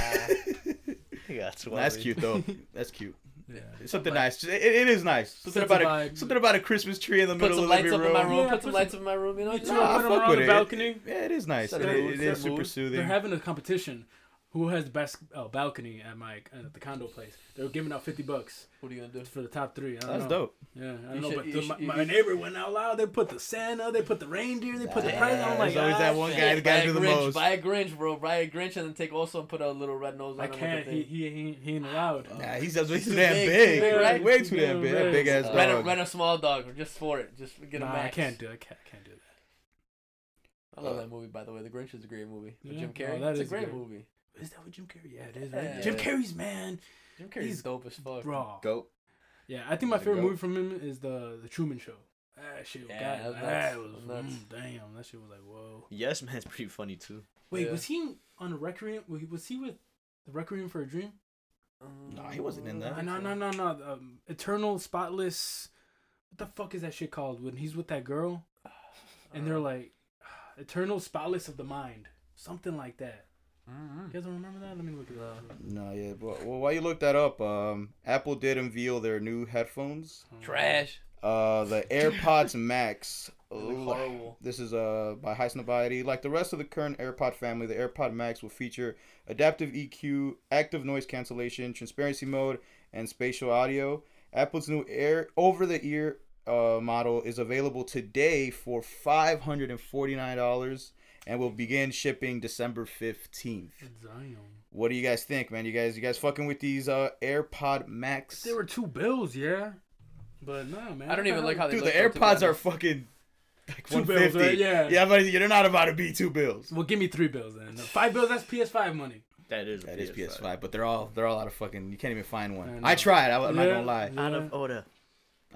Yeah, that's, That's cute though. That's cute. Yeah. It's something nice. It, it is nice. Something about a vibe. something about a Christmas tree in the middle some of the lights living up in my room. room. Yeah, Put some lights up in my room. You know. You just- too, Nah, I put them around with the it. balcony. Yeah, it is nice. Set It, a it set super soothing. They're having a competition. Who has the best uh, balcony at my at the condo place? They're giving out fifty bucks What are you gonna do? for the top three. I don't That's know. dope. Yeah, I You don't know, should- but the, should- my, my you- neighbor went out loud. They put the Santa, they put the reindeer, they put the present. I'm like, always that ah, one guy that got buy do the Grinch, most. Buy a Grinch, bro. Buy a Grinch and then take also and put a little red nose on I can't. the He thing. he he, he ain't allowed. Nah, he's just way He's too too damn big, big. too big, right? Way too damn big. That big ass Uh, rent, a, dog. rent a small dog just for it. Just get a Nah, max. I can't do. I can't. I can't do that. I love that movie, by the way. The Grinch is a great movie. With Yeah. Jim Oh, Carrey. that it's a is great movie. Is that what Jim Carrey? Yeah, it is. Right? Yeah. Jim Carrey's man, Jim Carrey's He's- dope as fuck. bro. Go. Yeah, I think my favorite goat. movie from him is the the Truman Show. That shit, Yeah, got, that's that was Nuts. mm, damn. That shit was like whoa. Yes, man's pretty funny too. Wait, Yeah. was he on a Requiem? Was he- was he with the Requiem for a Dream? Um, Nah, he wasn't in that. Uh, no, no, no, no. Um, Eternal Spotless. What the fuck is that shit called? When he's with that girl, and they're like, Eternal Spotless of the Mind, something like that. Mhm. You guys don't remember that? Let me look it up. No, yeah. But, well, while you look that up, um, Apple did unveil their new headphones. Trash. Uh, the AirPods Max. Ooh. This is uh by Highsnobiety. Like the rest of the current AirPod family, the AirPod Max will feature adaptive EQ, active noise cancellation, transparency mode, and spatial audio. Apple's new Air over-the-ear uh, model is available today for five hundred and forty-nine dollars, and we'll begin shipping December fifteenth. Zion. What do you guys think, man? You guys, you guys fucking with these uh AirPod Max? There were two bills, yeah. But no, man. I don't even like how they Dude, look, the though, to be AirPods are fucking like Two bills, right? Yeah. yeah, but you're not about to be two bills. Well, give me three bills then. Five bills. That's PS5 money. That is. a That is PS5. PS5, but they're all they're all out of fucking. You can't even find one. know. I, tried. I, am not gonna lie. Out of order.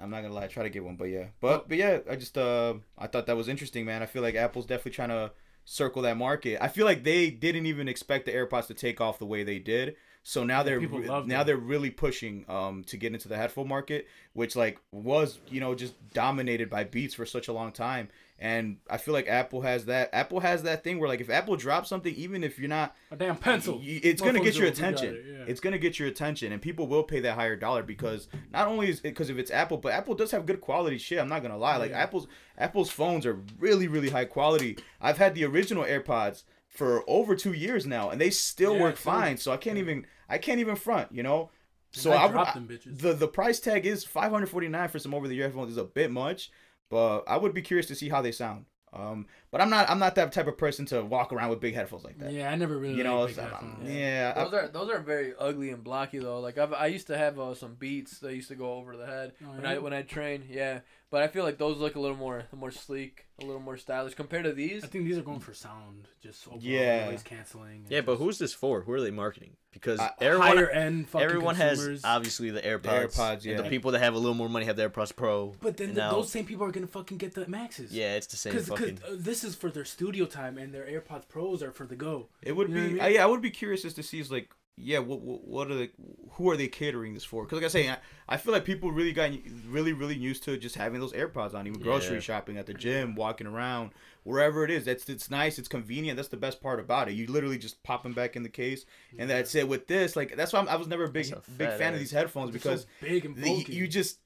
I'm not gonna lie. I try to get one, but yeah, but but yeah, I just uh I thought that was interesting, man. I feel like Apple's definitely trying to circle that market. I feel like they didn't even expect the AirPods to take off the way they did. So now they're people re- love now they're really pushing um to get into the headphone market, which like was you know just dominated by Beats for such a long time. And I feel like Apple has that. Apple has that thing where like if Apple drops something, even if you're not A damn pencil. Y- It's gonna get your will- we got attention. it, yeah. It's gonna get your attention, and people will pay that higher dollar because not only is it because of its Apple, but Apple does have good quality shit. I'm not gonna lie. Like Yeah. Apple's Apple's phones are really really high quality. I've had the original AirPods for over two years now, and they still Yeah, work fine. So I can't even I can't even front. You know. So I I, would- them bitches. the the price tag is 549 for some over the ear headphones is a bit much, but I would be curious to see how they sound. Um, but I'm not I'm not that type of person to walk around with big headphones like that. Yeah, I never really. You know, liked big um, headphones. yeah, I- Those are those are very ugly and blocky though. Like I've, I used to have uh, some beats that used to go over the head Oh, when yeah? I when I train. Yeah, but I feel like those look a little more more sleek, a little more stylish compared to these. I think these are going for sound, just overall Yeah. noise canceling. and Yeah, but who's this for? Who are they marketing? Because Uh, everyone, higher end fucking everyone has obviously the AirPods. AirPods, And the people that have a little more money have the AirPods Pro. But then the, now- those same people are gonna fucking get the maxes. Yeah, it's the same Because fucking. uh, this is for their studio time and their AirPods Pros are for the go. It would You be, I mean? yeah. I would be curious as to see is like, yeah, what, what, what are the, who are they catering this for? Because like I say, I, I feel like people really got really, really used to just having those AirPods on, even grocery Yeah. shopping, at the gym, walking around, wherever it is. That's it's nice, it's convenient. That's the best part about it. You literally just pop them back in the case, and that's it. With this, like that's why I'm, I was never a big, a big fat fan of these headphones They're because so big and the, you just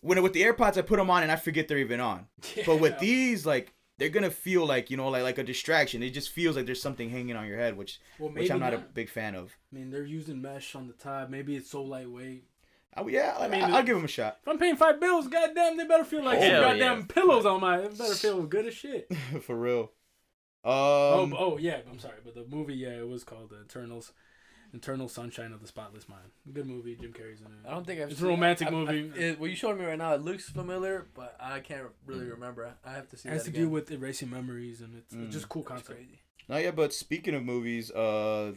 when with the AirPods I put them on and I forget they're even on. But with these, like they're gonna feel like you know, like like a distraction. It just feels like there's something hanging on your head, which well, which I'm maybe not a big fan of. I mean, they're using mesh on the top. Maybe it's so lightweight. Oh, yeah, I I mean, mean, I'll give them a shot If I'm paying five bills, goddamn, they better feel like some Hell goddamn yeah. pillows on my. It better feel good as shit. for real. oh, Um, oh yeah, I'm sorry, but the movie, yeah, it was called The Eternals, Eternal Sunshine of the Spotless Mind. Good movie. Jim Carrey's in it. I don't think I've. It's a seen it. romantic I- I- movie. it, well, you showed me right now. It looks familiar, but I can't really remember. I have to see It has that to again. do with erasing memories, and it's, Mm. it's just cool That's concept. crazy. no, yeah, but speaking of movies, uh,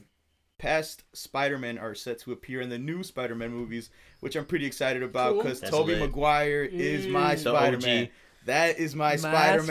past Spider-Man are set to appear in the new Spider-Man movies, which I'm pretty excited about because That's Tobey lit. Maguire is my Mm. The Spider-man. OG. That is my My Spider-Man.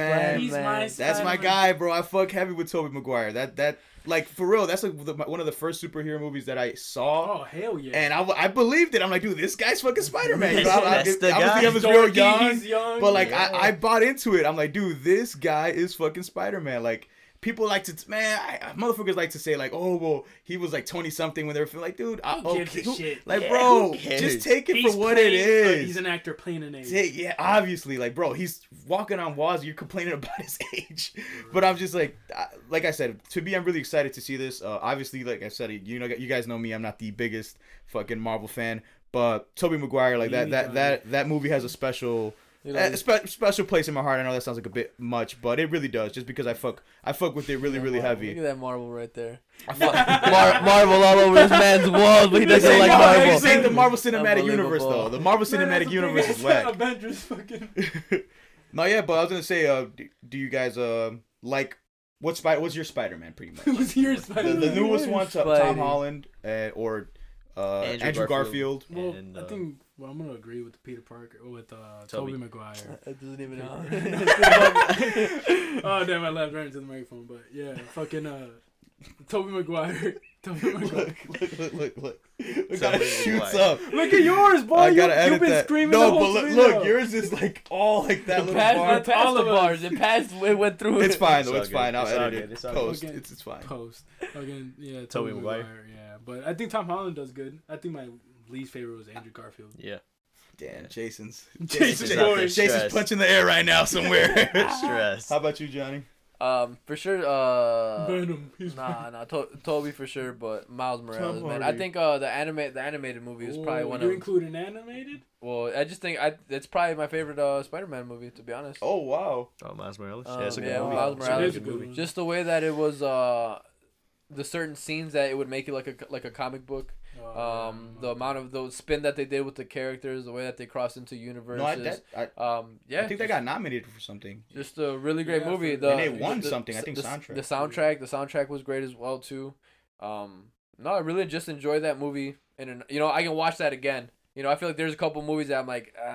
Spider-Man. My That's my Spider-Man. guy, bro. I fuck heavy with Tobey Maguire. That that like for real. That's like the, one of the first superhero movies that I saw. Oh hell yeah! And I, I believed it. I'm like, dude, this guy's fucking Spider Man. You know, I, I, the obviously guy. I was real young, he's young, but like yeah. I, I bought into it. I'm like, dude, this guy is fucking Spider Man. Like people like to, man, I, motherfuckers like to say like, oh well, he was like 20 something when they were feeling like, dude, I, Who okay, who- shit? like Yeah, bro, just take it He's for what it playing- uh, he's an actor playing an age. Say- yeah, obviously, like, bro, he's walking on walls. You're complaining about his age, but I'm just like, I- like I said, to me, I'm really excited to see this. Uh, obviously, like I said, you know, you guys know me. I'm not the biggest fucking Marvel fan, but Tobey Maguire, like that, that, that, that movie has a special. You know, a spe- special place in my heart. I know that sounds like a bit much, but it really does. Just because I fuck, I fuck with it really, really Marvel. heavy. Look at that Marvel right there. Mar- Marvel all over this man's walls, but he doesn't ain't like Marvel. Marvel. This ain't the Marvel Cinematic Universe though. The Marvel Man, Cinematic that's Universe is ass whack. Avengers fucking. no, yeah, but I was gonna say, uh, do, do you guys uh like what spy? What's your Spider Man pretty much? Who's your the, Spider? the newest one, Tom Holland, uh, or uh, Andrew, Andrew Garfield. Garfield. Well, And, I uh, think well, I'm gonna agree with Peter Parker or with uh, Toby. Toby Maguire. It doesn't even. oh damn! I laughed right into the microphone, but yeah, fucking uh, Toby Maguire. Toby Maguire. Look, look, look, look, look! Look Tell how it shoots up. Look at yours, boy. I you, gotta edit you've been that. screaming no, the whole but look, look, yours is like all like that It little passed, bar. it passed All the bars. It passed. It went through. It's fine It's though. It's fine. I'll It's edit it. It's Post. good. It's it's fine. post again. Yeah, Toby, Tobey Maguire. Maguire. Yeah, but I think Tom Holland does good. I think my least favorite was Andrew Garfield. Yeah. Damn, Jason's. Jason's Jason's, out there Jason's punching the air right now somewhere. Stress. How about you, Johnny? Um, for sure. Uh, Venom. He's nah, nah. To- Toby for sure, but Miles Morales, man. I think uh the anime the animated movie is probably Ooh, one you of. including animated? Well, I just think I it's probably my favorite uh Spider-Man movie to be honest. Oh wow. Oh, Miles Morales. Um, yeah, it's a good yeah, movie. Miles It's a Morales. good movie. Just the way that it was uh the certain scenes that it would make it like a like a comic book. Oh, Um, yeah, the amount of the spin that they did with the characters, the way that they crossed into universes. No, I, that, I, um, yeah, I think they got nominated for something. just a really great Yeah, movie. for- The, And they won the- something, I think the, soundtrack. The soundtrack, the soundtrack was great as well too. Um, no, I really just enjoyed that movie, and you know I can watch that again. You know, I feel like there's a couple movies that I'm like, uh,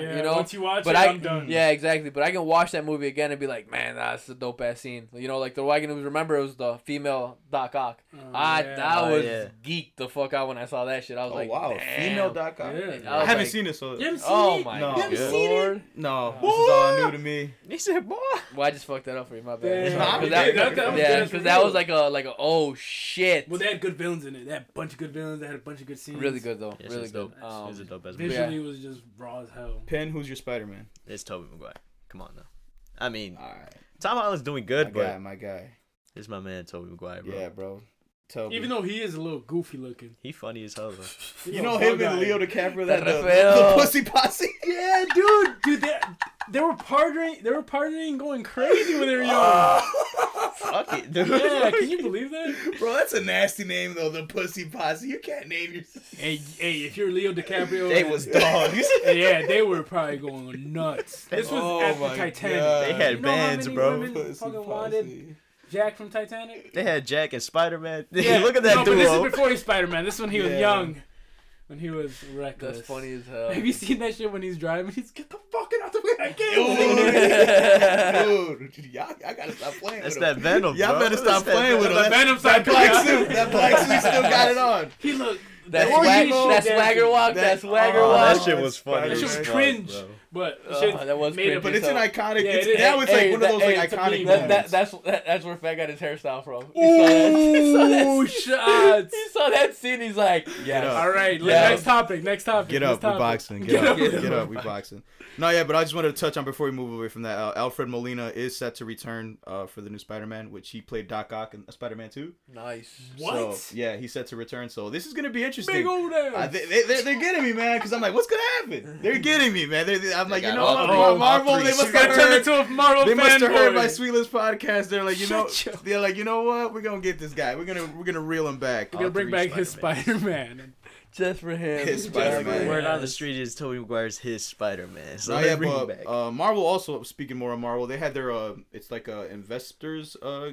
yeah, you know, once you watch but it, I, I'm done. yeah, exactly. But I can watch that movie again and be like, man, that's a dope ass scene. You know, like the way I can remember it was the female Doc Ock. Oh, I yeah. that Oh, was yeah. geeked the fuck out when I saw that shit. I was Oh like, wow, damn. female Doc Ock. Yeah. I I haven't like, seen it, so You haven't seen Oh it? my No. You haven't Yeah. seen it? lord. no, this is all new to me. He said, "Boy." Well, I just fucked that up for you. My bad. yeah, Because that, That- that was- yeah, that's 'cause that was like a like a oh shit. Well, they had good villains in it. They had a bunch of good villains. They had a bunch of good scenes. really good though. Really good. Dope. Um, a dope ass vis- movie. Visually, it was just raw as hell. Pen, who's your Spider Man? It's Toby Maguire. Come on now. I mean, All right, Tom Holland's doing good, my guy, my guy. it's my man Toby Maguire, bro. Yeah, bro. Toby. Even though he is a little goofy looking. He funny as hell, though. You know him guy. and Leo DiCaprio, that the, Rafael. the pussy posse. Yeah, dude, dude, they, they were partying. They were partying, and going crazy when they were young. Fuck it, dude. yeah, can you believe that? Bro, that's a nasty name though. The pussy posse. You can't name your. Hey, hey, if you're Leo DiCaprio, They and- was dogs. yeah, they were probably going nuts. This was Oh after my Titanic. God. They had You know how bands, many bro. women Pussy fucking posse. wanted Jack from Titanic. They had Jack and Spider Man. Yeah, Look at that no, But this is before he's Spider Man. This is when he was young. When he was reckless. That's funny as hell. Have you seen that shit when he's driving? He's get the fuck out the way I can't. Dude, dude, y'all, y'all gotta stop playing That's with him. that Venom. Y'all bro. better That's stop that playing with him. The That, Venom that side black suit, out. that black suit still got it on. He looked. That, Or swag, he- that swagger walk, that, That- swagger walk. that shit was funny. That shit was cringe. bro. But shit that was made But it's an iconic. Yeah, it's, it is. now it's like one that- of those hey, to iconic That, that, that's that, that's where Fat got his hairstyle from. He saw that, he saw that, Ooh, shots. he saw that scene. He's like, yeah. All right, Yeah. next topic. Next topic. Get next up, we topic. boxing. Get, Get up, up. get up, we boxing. No, yeah, but I just wanted to touch on before we move away from that. Uh, Alfred Molina is set to return uh, for the new Spider-Man, which he played Doc Ock in Spider-Man 2. nice. What? So, yeah, he's set to return. So this is gonna be interesting. Big old ass. Uh, they, they, they're, they're getting me, man, because I'm like, what's gonna happen? They're getting me, man. They're, they- I'm like, you know, all what? three- Marvel, they must have turned heard. into a Marvel They must have heard fanboy. my Sweetlipz podcast. They're like, you know, they're like, you know what? We're gonna get this guy. We're gonna we're gonna reel him back. We're gonna bring back his Spider-Man. Spider-Man. Just for him. His Just Spider-Man. for. Word on the street is Tobey Maguire's his Spider Man. So Oh, they yeah, bring him but back. uh, Marvel also speaking more of Marvel, they had their uh, it's like a investors uh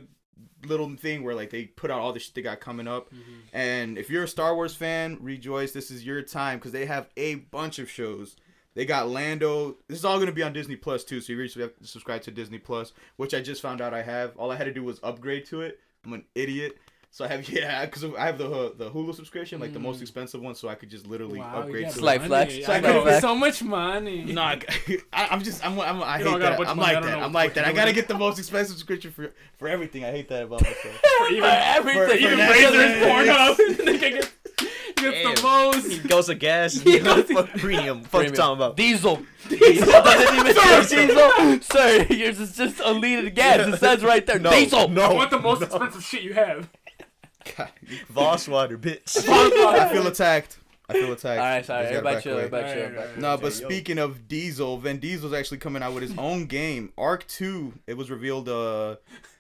little thing where like they put out all the shit they got coming up, and if you're a Star Wars fan, rejoice, this is your time because they have a bunch of shows. They got Lando. This is all gonna be on Disney Plus too, so you really have to subscribe to Disney Plus, which I just found out I have. All I had to do was upgrade to it. I'm an idiot. So I have yeah, because I have the uh, the Hulu subscription, like the most expensive one, so I could just literally Wow, you upgrade got to it. Slight flex. money. Slight I know, flex. so much money. No, I, I'm just I'm, I'm I You hate I got a that. I'm like that. I'm like that. I gotta get the most expensive subscription for for everything. I hate that about myself. For even For everything. for even Netflix. Razor's Pornhub. Nigga gets, gets the most. he goes to gas. He goes to- Fuck premium. Fuck you Premium. talking about. Diesel. Diesel doesn't even say diesel. Sir, yours is just a liter of gas. It says right there. No, diesel. no. I want the most expensive shit you have. God, Voss water, bitch. I feel attacked. I feel attacked. All right, sorry. Just gotta Everybody back chill. Everybody chill. Alright, everybody alright. No, but Hey, yo. speaking of Diesel, Vin Diesel's actually coming out with his own game, Ark Two. It was revealed. Uh,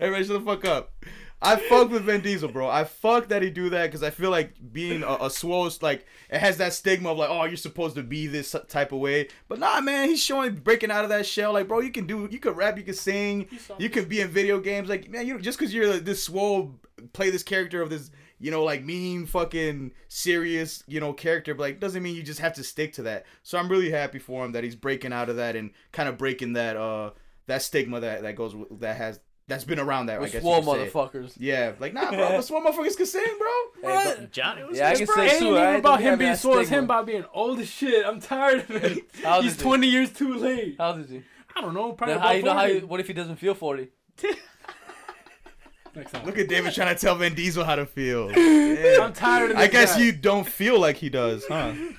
Everybody shut the fuck up. I fuck with Vin Diesel, bro. I fuck that he do that because I feel like being a, a swole, like it has that stigma of like, oh, you're supposed to be this type of way. But nah, man, he's showing breaking out of that shell. Like, bro, you can do, you can rap, you can sing, you can be in video games. Like, man, you just because you're this swole, play this character of this, you know, like mean, fucking serious, you know, character. But like, doesn't mean you just have to stick to that. So I'm really happy for him that he's breaking out of that and kind of breaking that, uh, that stigma that that goes that has that's been around that. I We're guess you swole could say. motherfuckers. Yeah, like nah, bro. But swole motherfuckers can sing, bro. Hey, but- Johnny was Yeah, I his can bro. say It ain't even about him being that swole. It's him about being old as shit. I'm tired of it. How He's old is he? 20 years too late. How old is he? I don't know. Probably Then how you know how? 40. You, what if he doesn't feel forty? Look at David trying to tell Vin Diesel how to feel. I'm tired of this I guess guy. you don't feel like he does, huh? Wait,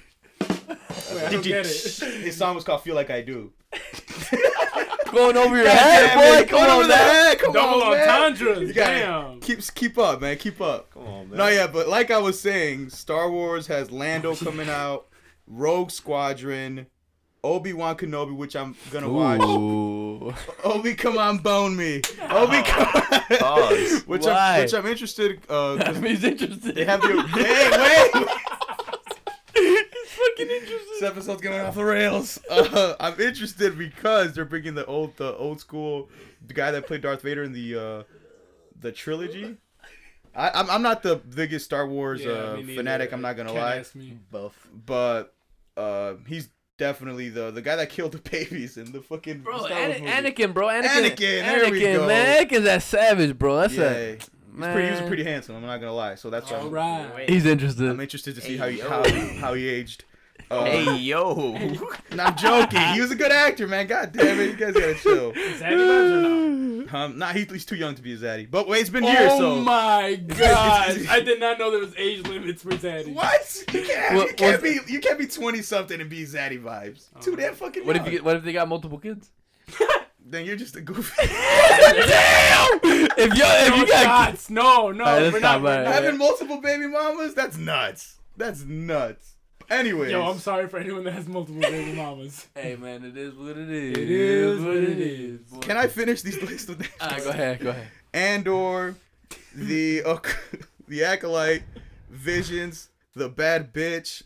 I don't get it. His song was called "Feel Like I Do." Going over your head, boy. going on, over the head. Come Double on, man. entendres. You gotta Damn. keep keep up, man. Keep up. Come on, man. No, yeah, but like I was saying, Star Wars has Lando coming out, Rogue Squadron, Obi Wan Kenobi, which I'm gonna watch. Ooh. Obi, come on, bone me. Obi, come on. Pause. which Why? I'm which I'm interested. Uh, 'cause He's interested. they have the hey wait. He's fucking interested. This episode's going off the rails. Uh, I'm interested because they're bringing the old the old school the guy that played Darth Vader in the uh, the trilogy. I, I'm I'm not the biggest Star Wars Yeah, uh, fanatic. I'm not gonna Can't lie. ask me. Buff. but uh, he's definitely the the guy that killed the babies in the fucking Bro, Star Ana- Wars movie. Anakin, bro. Anakin. Anakin, there we Anakin, go. man. Anakin's that savage, bro. That's Yeah, a he's man. pretty, he was pretty handsome. I'm not gonna lie. So that's why All I'm, right. He's interested. I'm interested to see Hey, how he how, how he aged. Uh, Hey yo. and I'm joking. He was a good actor, man. God damn it, you guys gotta chill. Is that vibes or no? Um, nah, he, he's too young to be a zaddy. But wait, it's been years, Oh so my god! I did not know there was age limits for zaddy. what? You can't, What- you can't be you can't be twenty something and be zaddy vibes. Too damn fucking. What if you what if they got multiple kids? Then you're just a goofy. Damn! If you if No you got shots. No, no. Alright, let's we're stop not. we're right not- Having multiple baby mamas? That's nuts. That's nuts. Anyways, Yo, I'm sorry for anyone that has multiple baby mamas. Hey man, it is what it is. It is what it is. boy. can I finish these lists with Alright, go ahead, go ahead. Andor, the uh, the acolyte, visions, the bad bitch,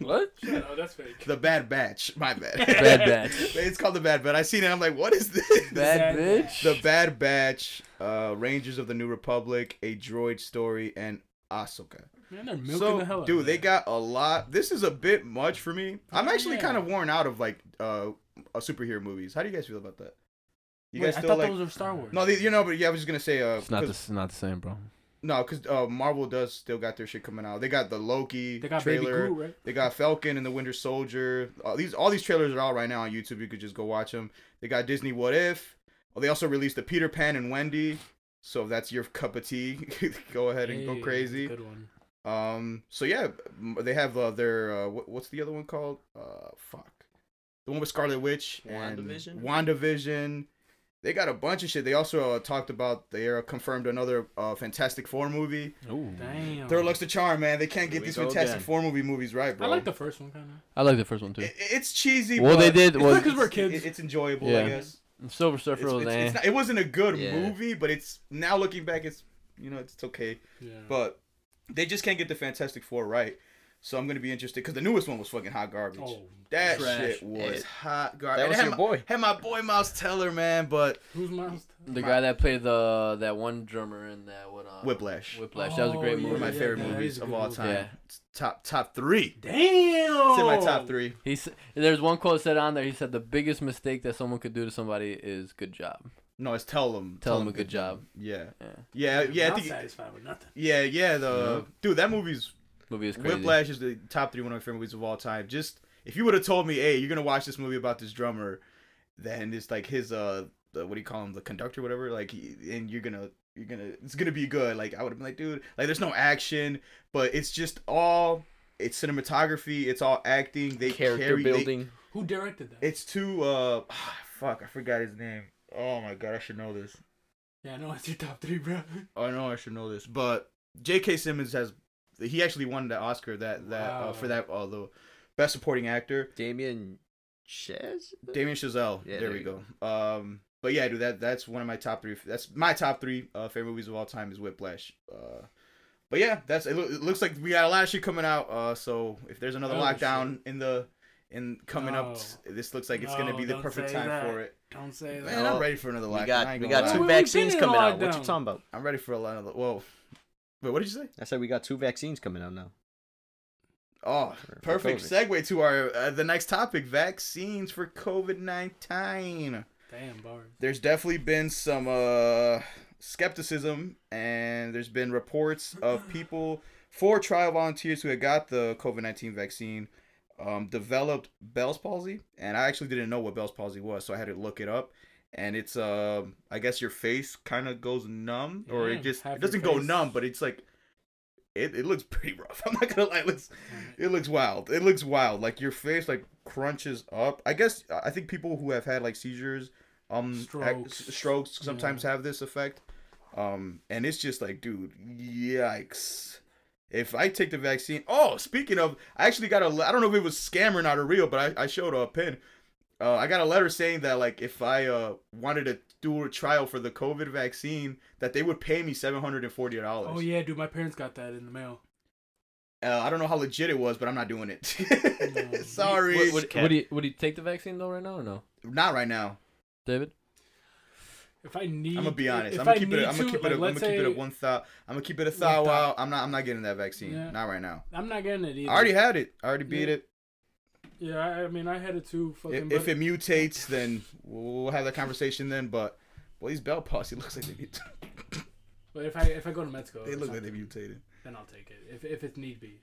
What? Oh, that's fake. the bad batch. My bad. Bad Batch. It's called the bad batch. I seen it. I'm like, what is this? Bad Bad bitch. The Bad Batch, uh, Rangers of the New Republic, A Droid Story, and Ahsoka. Man, they're milking So, the hell out dude, of they got a lot. This is a bit much for me. I'm actually Yeah. kind of worn out of like uh, uh superhero movies. How do you guys feel about that? You Wait, guys I thought like? those were Star Wars. No, they, you know, but yeah, I was just gonna say, uh, It's not the 'cause- s- not the same, bro. no, because uh, Marvel does still got their shit coming out. They got the Loki they got trailer. Baby Groot, right? They got Falcon and the Winter Soldier. All these all these trailers are out right now on YouTube. You could just go watch them. They got Disney What If. Oh, they also released the Peter Pan and Wendy. So if that's your cup of tea, go ahead and go crazy. Good one. Um. So yeah, they have uh, their uh, what, what's the other one called? Uh, fuck, the one with Scarlet Witch and WandaVision? WandaVision. They got a bunch of shit. They also uh, talked about they uh, confirmed another uh, Fantastic Four movie. Ooh. Damn. Third looks the charm, man. They can't Here get these Fantastic again. Four movie movies right, bro. I like the first one kind of. I like the first one too. It- it's cheesy. Well, they did- it's- well- Because we're kids. it- it's enjoyable, I guess. Silver It's, Surfer was it's- eh. it's not, it wasn't a good Yeah. movie, but it's now looking back, it's you know it's okay. Yeah. But they just can't get the Fantastic Four right. So I'm gonna be interested because the newest one was fucking hot garbage. oh, that trash. shit was Yeah. hot garbage. That was had your my, boy. Had my boy Miles Teller, man, but Who's Miles? The guy that played the that one drummer in that what uh, Whiplash. Whiplash. that was a Oh, great yeah, one of my movie. favorite that movies of all movie. time. Yeah. Top top three. Damn. It's in my top three. He s- there's one quote said on there. He said the biggest mistake that someone could do to somebody is good job. No, it's tell them. Tell them a good job. Yeah, Yeah, yeah, yeah. I I'm think, satisfied with nothing. yeah, yeah. The dude, that movie's movie is crazy. Whiplash is the top three one of my favorite movies of all time. Just if you would have told me, hey, you're gonna watch this movie about this drummer, then it's like his uh, the, what do you call him, the conductor, whatever. Like, he, and you're gonna you're gonna it's gonna be good. Like I would have been like, dude, like there's no action, but it's just all it's cinematography, it's all acting. They Character carry, they- building. Who directed that? it's too uh, fuck, I forgot his name. Oh my god, I should know this. yeah, I know it's your top three, bro. Oh, I know I should know this, but J.K. Simmons has he actually won the Oscar that that uh, for that uh, the best supporting actor. Damien Chez? Damien Chazelle. Yeah, there, there we you go. Um, but yeah, dude, that that's one of my top three. That's my top three uh, favorite movies of all time is Whiplash. Uh, but yeah, that's it, loo- it. Looks like we got a lot of shit coming out. Uh, so if there's another Oh, lockdown in the in coming up, No. t- this looks like it's gonna be the perfect time that. for it. Don't say that. Man, I'm ready for another lockdown. We got we got lie. two vaccines coming out. What you talking about? I'm ready for a lot of. Whoa, wait, what did you say? I said we got two vaccines coming out now. Oh, For- for perfect COVID. segue to our uh, the next topic: vaccines for COVID nineteen. Damn bars. There's definitely been some uh, skepticism, and there's been reports of people, four trial volunteers who had got the COVID nineteen vaccine, um, developed Bell's palsy, and I actually didn't know what Bell's palsy was, so I had to look it up. and it's um I guess your face kind of goes numb, or Yeah, it just it doesn't go numb, but it's like. It, it looks pretty rough. I'm not gonna lie. It looks it looks wild. It looks wild. Like your face like crunches up. I guess I think people who have had like seizures, um, Strokes. strokes sometimes have this effect. Um, and it's just like, dude, yikes. If I take the vaccine, oh, speaking of, I actually got a, I don't know if it was scam or not or real, but I, I showed a pin. Uh, I got a letter saying that like if I uh wanted to do a trial for the COVID vaccine, that they would pay me seven hundred and forty dollars. Oh yeah, dude, my parents got that in the mail. Uh, I don't know how legit it was, but I'm not doing it. No. Sorry, Would, would, Cap. would he would he take the vaccine though right now or no, not right now. David? If I need, I'm gonna be honest. I'm gonna keep it. I'm gonna keep it. I'm gonna keep it at one thou. I'm gonna keep it a thou out. I'm not. I'm not getting that vaccine. Yeah. Not right now. I'm not getting it either. I already had it. I already beat Yeah. it. Yeah, I, I mean, I had it too. Fucking. If, if it mutates, then we'll have that conversation then. But boy, these bell posse looks like they mut- But if I if I go to Mexico, they look like they mutated. then I'll take it. If if it need be.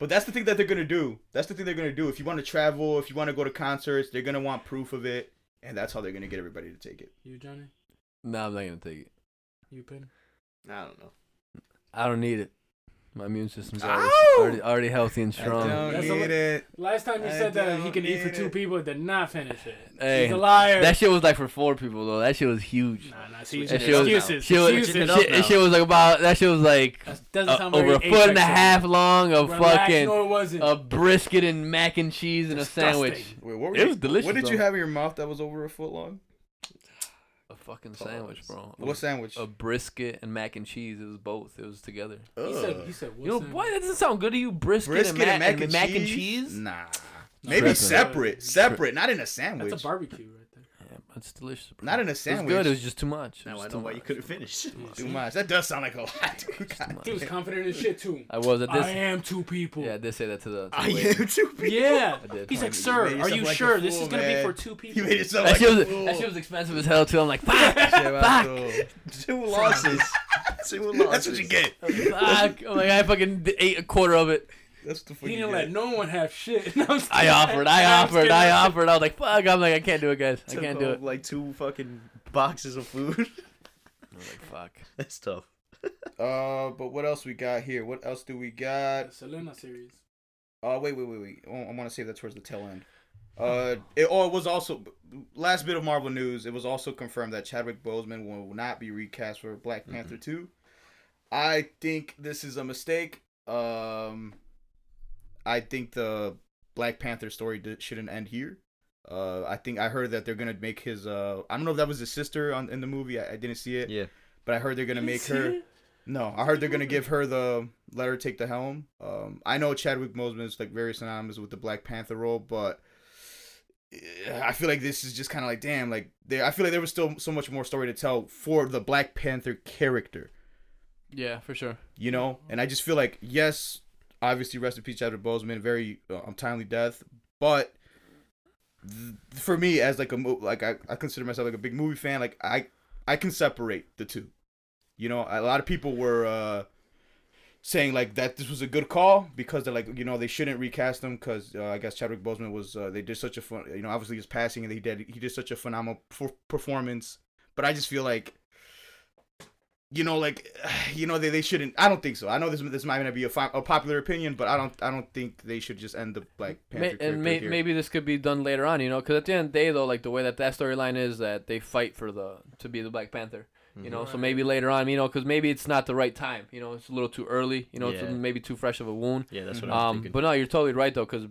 But that's the thing that they're gonna do. That's the thing they're gonna do. If you want to travel, if you want to go to concerts, they're gonna want proof of it, and that's how they're gonna get everybody to take it. You Johnny, No, I'm not gonna take it. you pin. I don't know. I don't need it. My immune system's already, already, already healthy and I strong. don't That's need li- it. Last time you I said that he don't can eat for two it. people, did not finish it. Hey, He's a liar. That shit was like for four people though. That shit was huge. Nah, nah. See, That excuses. shit was- excuses. Shit was, excuses. Switching it shit, that shit was like about that shit was like uh, over a foot and a half long of Relax, fucking No, wasn't. a brisket and mac and cheese and a sandwich. Wait, what were It you- was delicious, What did you have in your mouth that was over a foot long? A fucking sandwich, bro. What sandwich? A brisket and mac and cheese. It was both. It was together. he said. He said. What You know, sandwich? boy, that doesn't sound good to you. Brisket, Brisket and, and mac, mac and, mac cheese? and cheese. Nah. Maybe Tripping. separate, separate, not in a sandwich. That's a barbecue right there. Yeah, it's delicious. Bro. Not in a It was sandwich. good. It was just too much. It Now was I too know why you much. couldn't finish. Too much. That does sound like a lot. dude. God much. He was confident in his shit too. I was at this. I am two people. Yeah, I did say that to the. To I waiter. am two people. Yeah. He's like, sir, made are you like a sure this is gonna man. be for two people? You made yourself That like shit, a fool. that shit was expensive as hell too. I'm like, fuck, Shit, fuck. Two losses. Two losses. That's what you get. fuck. I'm like, I fucking ate a quarter of it. That's the fuck He you didn't get. let no one have shit. No, I'm just I kidding. offered, I offered. I offered. I was like, fuck. I'm like, I can't do it, guys. I can't do it. Like two fucking boxes of food. I was like, fuck. That's tough. Uh, but what else we got here? What else do we got? The Selena series. Uh, wait, wait, wait, wait. I want to save that towards the tail end. Uh, it, oh, it was also last bit of Marvel news. It was also confirmed that Chadwick Boseman will not be recast for Black Panther two. I think this is a mistake. Um, I think the Black Panther story di- shouldn't end here. Uh, I think I heard that they're gonna make his. Uh, I don't know if that was his sister on in the movie. I, I didn't see it, Yeah. but I heard they're gonna make her. No, I heard they're gonna give her the let her take the helm. Um, I know Chadwick Boseman is like very synonymous with the Black Panther role, but I feel like this is just kind of like damn, like there. I feel like there was still so much more story to tell for the Black Panther character, Yeah, for sure. you know. And I just feel like yes, obviously rest in peace Chadwick Boseman, very uh, untimely death, but th- for me as like a mo- like I, I consider myself like a big movie fan, like I I can separate the two. You know, a lot of people were uh, saying like that this was a good call because they're like you know they shouldn't recast him because uh, I guess Chadwick Boseman was uh, they did such a fun you know obviously his passing and he did he did such a phenomenal per- performance, but I just feel like. You know, like, you know, they, they shouldn't. I don't think so. I know this this might not be a, fi- a popular opinion, but I don't I don't think they should just end the Black Panther May, and may, here. maybe this could be done later on, you know, because at the end of the day, though, like the way that that storyline is, that they fight for the to be the Black Panther, you know. So maybe later on, you know, because maybe it's not the right time, you know, it's a little too early, you know, Yeah. it's maybe too fresh of a wound. Yeah, that's what I was Um, thinking. but no, you're totally right though, because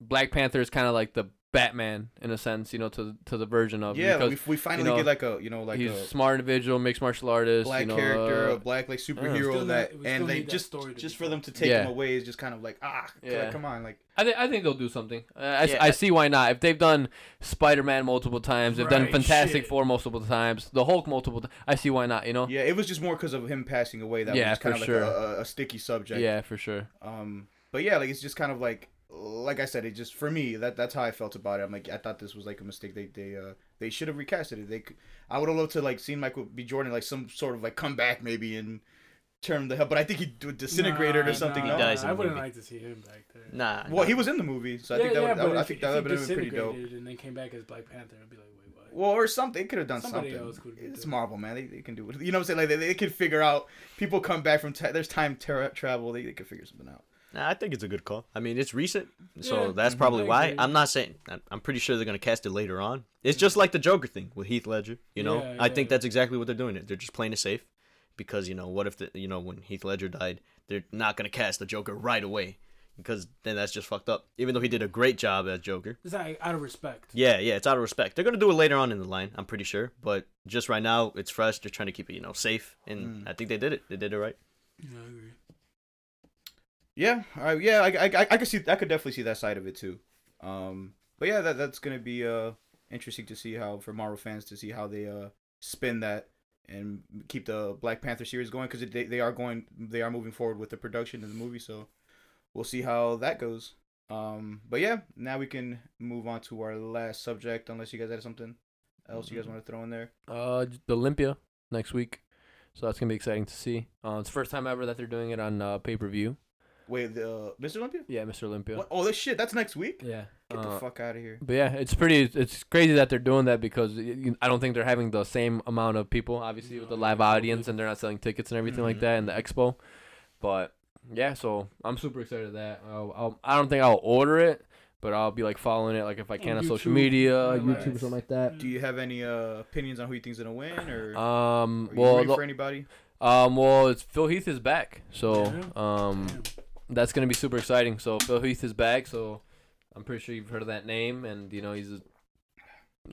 Black Panther is kind of like the Batman in a sense, you know, to to the version of yeah, because we, we finally know, get like a you know like he's a smart individual, mixed martial artist, black you know, character, uh, a black like superhero need- that, we still and they that just story to just for them to take Yeah. him away is just kind of like ah, c- Yeah. come on, like I think I think they'll do something. Uh, I, Yeah, I I- see why not. If they've done Spider Man multiple times, they've done Fantastic shit. Four multiple times, the Hulk multiple times. I see why not. You know. yeah, it was just more because of him passing away that Yeah, was kind for of sure. like a, a, a sticky subject. Yeah, for sure. Um, but yeah, like it's just kind of like like I said, it just for me that that's how I felt about it. I'm like I thought this was like a mistake. They they uh they should have recasted it. They c- I would have loved to like seen Michael B. Jordan like some sort of like come back maybe and turn the hell. But I think he would disintegrate it Nah, or something. nah, no. dies in I the wouldn't movie. like to see him back there. nah. Well, nah. he was in the movie, so I yeah, think that yeah, would, that but would I think that would have been pretty dope. disintegrated And then came back as Black Panther. I'd be like, wait, what? Well, or something. They could have done Somebody something. else could get it's that. Marvel, man. They, they can do it. You know what I'm saying? Like they, they could figure out. People come back from. ti there's time tra- travel. They, they could figure something out. Nah, I think it's a good call. I mean, it's recent, so Yeah, that's probably why. I'm not saying. I'm- pretty sure they're gonna cast it later on. It's just like the Joker thing with Heath Ledger. You know, Yeah, I yeah, think that's exactly what they're doing. It. They're just playing it safe, because you know, what if the you know when Heath Ledger died, they're not gonna cast the Joker right away, because then that's just fucked up. Even though he did a great job as Joker. It's like out of respect. Yeah, yeah, it's out of respect. They're gonna do it later on in the line, I'm pretty sure. But just right now, it's fresh. They're trying to keep it, you know, safe, and Mm. I think they did it. They did it right. Yeah, I agree. Yeah, I, yeah, I, I, I, I could see, I could definitely see that side of it too. Um, but yeah, that that's gonna be uh interesting to see how for Marvel fans to see how they uh spin that and keep the Black Panther series going because they they are going, they are moving forward with the production of the movie, so we'll see how that goes. Um, but yeah, now we can move on to our last subject, unless you guys had something else you guys want to throw in there. Uh, the Olympia next week, so that's gonna be exciting to see. Uh, it's the first time ever that they're doing it on uh, pay per view. Wait, the uh, Mr. Olympia? Yeah, Mr. Olympia. What? Oh, this shit, that's next week. Yeah. Get the Uh, fuck out of here. But yeah, it's pretty. It's crazy that they're doing that because I don't think they're having the same amount of people, obviously, with the live yeah, audience, COVID. and they're not selling tickets and everything like Mhm. that in the expo. But yeah, so I'm super excited of that. I'll, I'll, I don't think I'll order it, but I'll be like following it, like if I can on social media, yeah, YouTube or something like that. Do you have any uh opinions on who you think's gonna win, or Um, are you well, rooting the- for anybody? um, well, it's Phil Heath is back, so Yeah. um, Damn. That's gonna be super exciting. So Phil Heath is back, so I'm pretty sure you've heard of that name, and you know he's, a,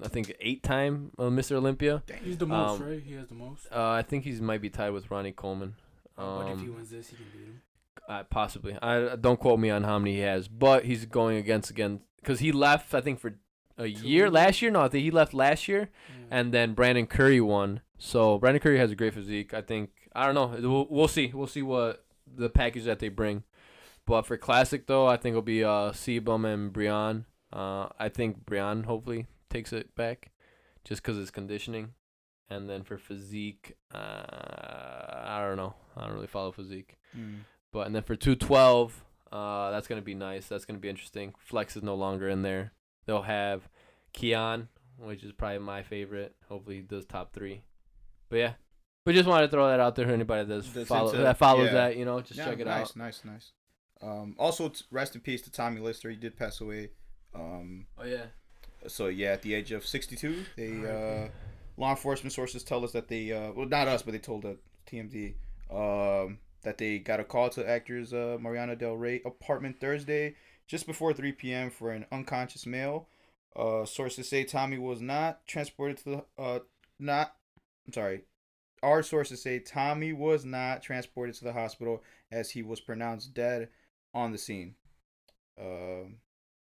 I think, eight-time uh, Mr. Olympia. He's the most, Um, right? He has the most. Uh, I think he's might be tied with Ronnie Coleman. but if he Um, wins this, he can beat him. uh, possibly. I don't quote me on how many he has, but he's going against again because he left. I think for a year Two. last year. No, I think he left last year, Yeah. and then Brandon Curry won. So Brandon Curry has a great physique. I think. I don't know. We'll, we'll see. We'll see what the package that they bring. But for classic though, I think it'll be uh CBum and Breon. Uh, I think Breon hopefully takes it back, just because it's conditioning. And then for physique, uh, I don't know. I don't really follow physique. But and then for two twelve, uh, that's gonna be nice. That's gonna be interesting. Flex is no longer in there. They'll have Keon, which is probably my favorite. Hopefully he does top three. But yeah, we just wanted to throw that out there for anybody that's follow, that follows yeah. that. You know, just check it nice, out. Nice, nice, nice. Um, also, t- rest in peace to Tommy Lister. He did pass away. Um, Oh yeah. so yeah, at the age of 62, they uh, law enforcement sources tell us that they uh, well, not us, but they told the TMZ um, that they got a call to actors uh, Marina Del Rey apartment Thursday just before 3 p.m. for an unconscious male. Uh, sources say Tommy was not transported to the uh not. I'm sorry. Our sources say Tommy was not transported to the hospital as he was pronounced dead on the scene. Um,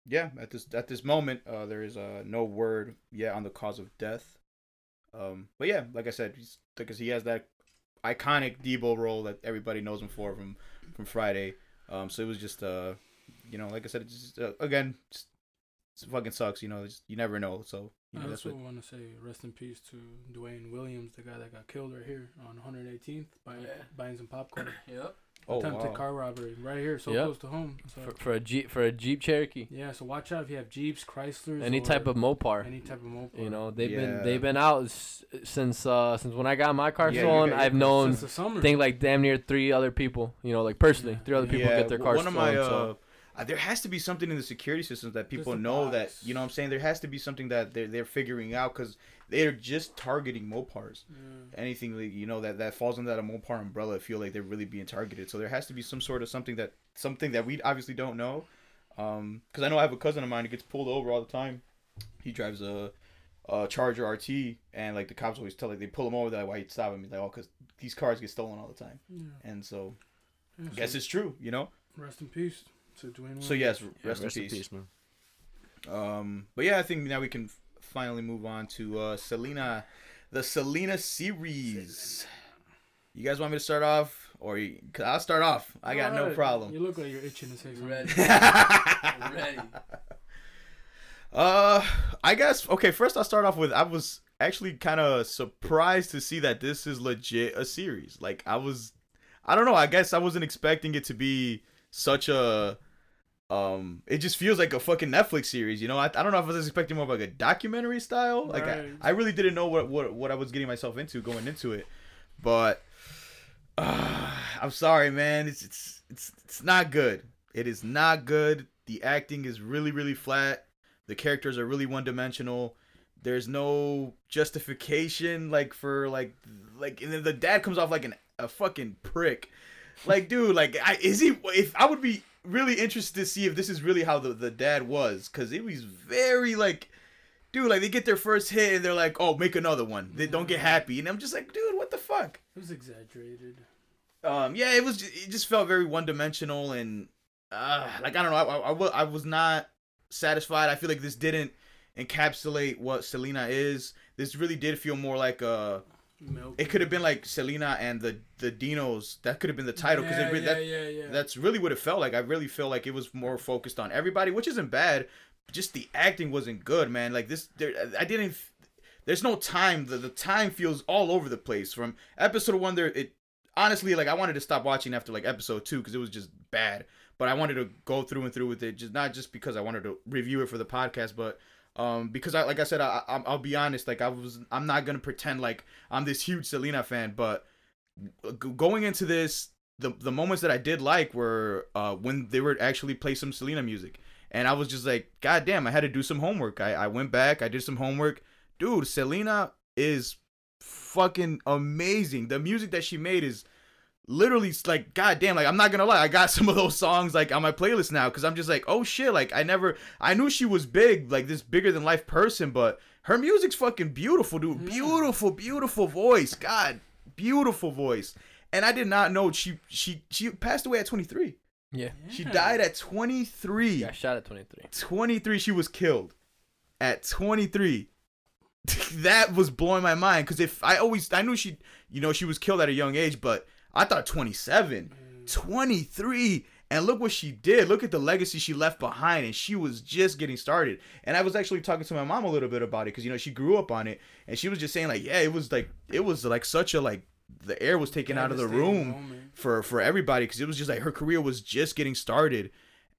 yeah, at this at this moment, uh, there is uh, no word yet on the cause of death. Um, but yeah, like I said, because he has that iconic Debo role that everybody knows him for from from Friday. Um, so it was just uh, you know, like I said, just uh, again, just, it fucking sucks. You know, it's, you never know. So you I know, that's also what. want to say rest in peace to Dwayne Williams, the guy that got killed right here on 118th by Yeah. buying some popcorn. Yep. Oh Attempted wow. car robbery right here, so Yep. close to home. So For, for a Jeep for a Jeep Cherokee, yeah, so watch out if you have Jeeps, Chryslers, any or type of Mopar. any type of Mopar. You know, they've Yeah. been they've been out s- since uh since when I got my car Yeah, stolen. got I've known since think like damn near three other people. You know, like personally, three other people get their w- cars one of stolen. my so. uh, uh, there has to be something in the security systems that people a know that you know what I'm saying there has to be something that they're they're figuring out because they're just targeting Mopars. Yeah. Anything like, you know that that falls under that Mopar umbrella, I feel like they're really being targeted. So there has to be some sort of something that something that we obviously don't know. Um, because I know I have a cousin of mine who gets pulled over all the time. He drives a, a Charger RT, and like the cops always tell like they pull him over. They're like, why you stopping me? Like, oh, because these cars get stolen all the time. Yeah. And so Yeah, I guess so it's true, you know. rest in peace to Dwayne. Williams. So yes, Yeah, rest, in peace. man. Um, but yeah, I think now we can f- finally move on to uh, Selena, the Selena series. You guys want me to start off, or you, cause I'll start off. I got no problem. You look like you're itching to say something. Ready. Ready. Uh, I guess okay. First, I'll start off with I was actually kind of surprised to see that this is legit a series. Like I was, I don't know. I guess I wasn't expecting it to be such a um, it just feels like a fucking Netflix series. You know, I, I don't know if I was expecting more of like a documentary style. Like Right. I, I really didn't know what, what what I was getting myself into going into it, but uh, I'm sorry, man. It's it's it's it's not good. It is not good. The acting is really really flat. The characters are really one dimensional. There's no justification like for like like and then the dad comes off like an a fucking prick. Like dude, like I, is he if I would be really interested to see if this is really how the, the dad was cuz it was very like dude like they get their first hit and they're like, "Oh, make another one." They don't get happy. And I'm just like, "Dude, what the fuck?" It was exaggerated. um yeah it was it just felt very one dimensional and uh like i don't know I, I, I, was not satisfied i feel like this didn't encapsulate what selena is this really did feel more like uh Milk. it could have been like selena and the the dinos. That could have been the title because yeah, yeah, that, yeah, that's really what it felt like. I really feel like it was more focused on everybody which isn't bad. Just the acting wasn't good man. Like this there i didn't there's no time. The, the time feels all over the place. From episode one there it honestly like i wanted to stop watching after like episode two because it was just bad. But i wanted to go through and through with it just not just because i wanted to review it for the podcast but um because i like i said I, I i'll be honest like i was i'm not gonna pretend like i'm this huge selena fan but going into this the the moments that i did like were uh when they were actually play some selena music. And i was just like god damn i had to do some homework. I i went back i did some homework. Dude selena is fucking amazing. The music that she made is literally like god damn like i'm not gonna lie i got some of those songs like on my playlist now because i'm just like oh shit like i never i knew she was big like this bigger than life person but her music's fucking beautiful dude. Mm. Beautiful beautiful voice. God beautiful voice. And i did not know she she she passed away at 23 Yeah. she died at 23 Yeah, shot at 23. 23 she was killed. At 23 that was blowing my mind because if i always i knew she you know she was killed at a young age but i thought 27 23 and look what she did look at the legacy she left behind and she was just getting started and i was actually talking to my mom a little bit about it because you know she grew up on it and she was just saying like yeah it was like it was like such a like the air was taken out of the room moment. for for everybody because it was just like her career was just getting started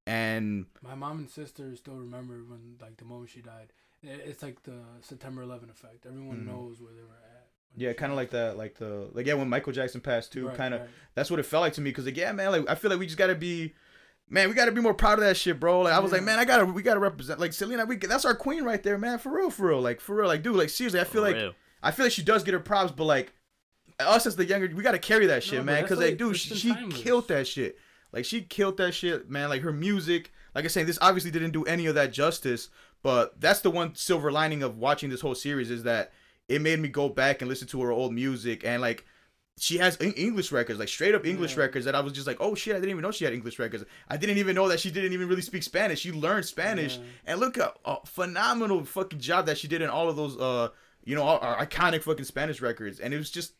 and My mom and sister still remember when, like, the moment she died. It's like the September 11 effect. Everyone Mhm. knows where they were at. When Yeah, kind of like that, like the like yeah when Michael Jackson passed too, Right, kind of right. that's what it felt like to me. Cause like yeah, man, like I feel like we just gotta be, man, we gotta be more proud of that shit, bro. Like I was like, man, I gotta we gotta represent like Selena, we that's our queen right there, man, for real, for real, like for real, like dude, like seriously, I feel For like real. I feel like she does get her props, but like us as the younger, we gotta carry that shit, but man, cause like- like dude, she, she killed that shit. Like she killed that shit, man. Like her music, like I said, this obviously didn't do any of that justice. But that's the one silver lining of watching this whole series is that it made me go back and listen to her old music and like she has English records, like straight up English Yeah. records that I was just like, oh shit, I didn't even know she had English records. I didn't even know that she didn't even really speak Spanish. She learned Spanish, Yeah. and look at a phenomenal fucking job that she did in all of those, uh, you know, our, our iconic fucking Spanish records, and it was just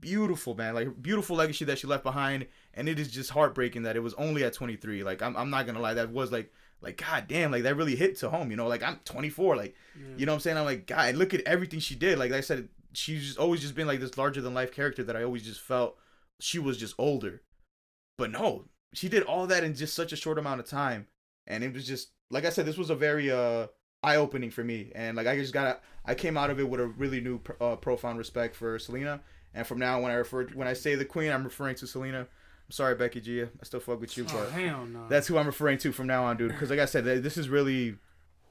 beautiful, man. Like beautiful legacy that she left behind, and it is just heartbreaking that it was only at 23. Like I'm, I'm not gonna lie, that was like, like god damn, like that really hit to home. You know, like I'm 24, like Yeah. you know what I'm saying? I'm like, God, look at everything she did. Like I said, she's just always just been like this larger than life character that I always just felt she was just older. But no, she did all that in just such a short amount of time. And it was just like I said, this was a very uh eye opening for me. And like I just got I came out of it with a really new uh, profound respect for Selena. And from now on, when I refer when I say the queen, I'm referring to Selena. Sorry, Becky G. I still fuck with you, Oh, but hell no. that's who I'm referring to from now on, dude. Because like I said, this is really,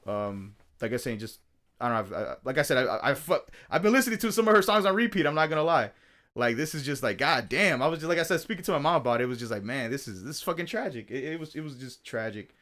um, like I saying, just I don't know. I've, I, like I said, I, I, I fuck, I've been listening to some of her songs on repeat. I'm not gonna lie. Like this is just like god damn. I was just like I said, speaking to my mom about it, it was just like man, this is this is fucking tragic. It, it was it was just tragic.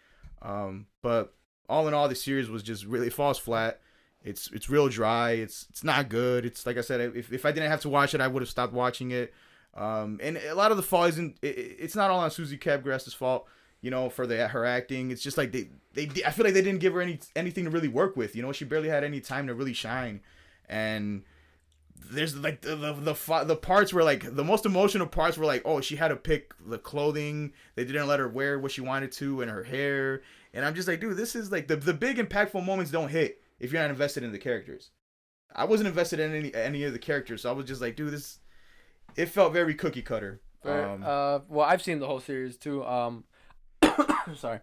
Um, but all in all, the series was just really it falls flat. It's it's real dry. It's it's not good. It's like I said, if, if I didn't have to watch it, I would have stopped watching it. Um, and a lot of the fall isn't. It, it- it's not all on Susie Cabgrass's fault. You know, for the her acting. It's just like they they. I feel like they didn't give her any anything to really work with. You know, she barely had any time to really shine. And there's like the the the, the parts where like the most emotional parts were like oh she had to pick the clothing they didn't let her wear what she wanted to and her hair and i'm just like dude this is like the, the big impactful moments don't hit if you're not invested in the characters i wasn't invested in any any of the characters so i was just like dude this it felt very cookie cutter Fair. um, uh, well, I've seen the whole series too. Um, sorry.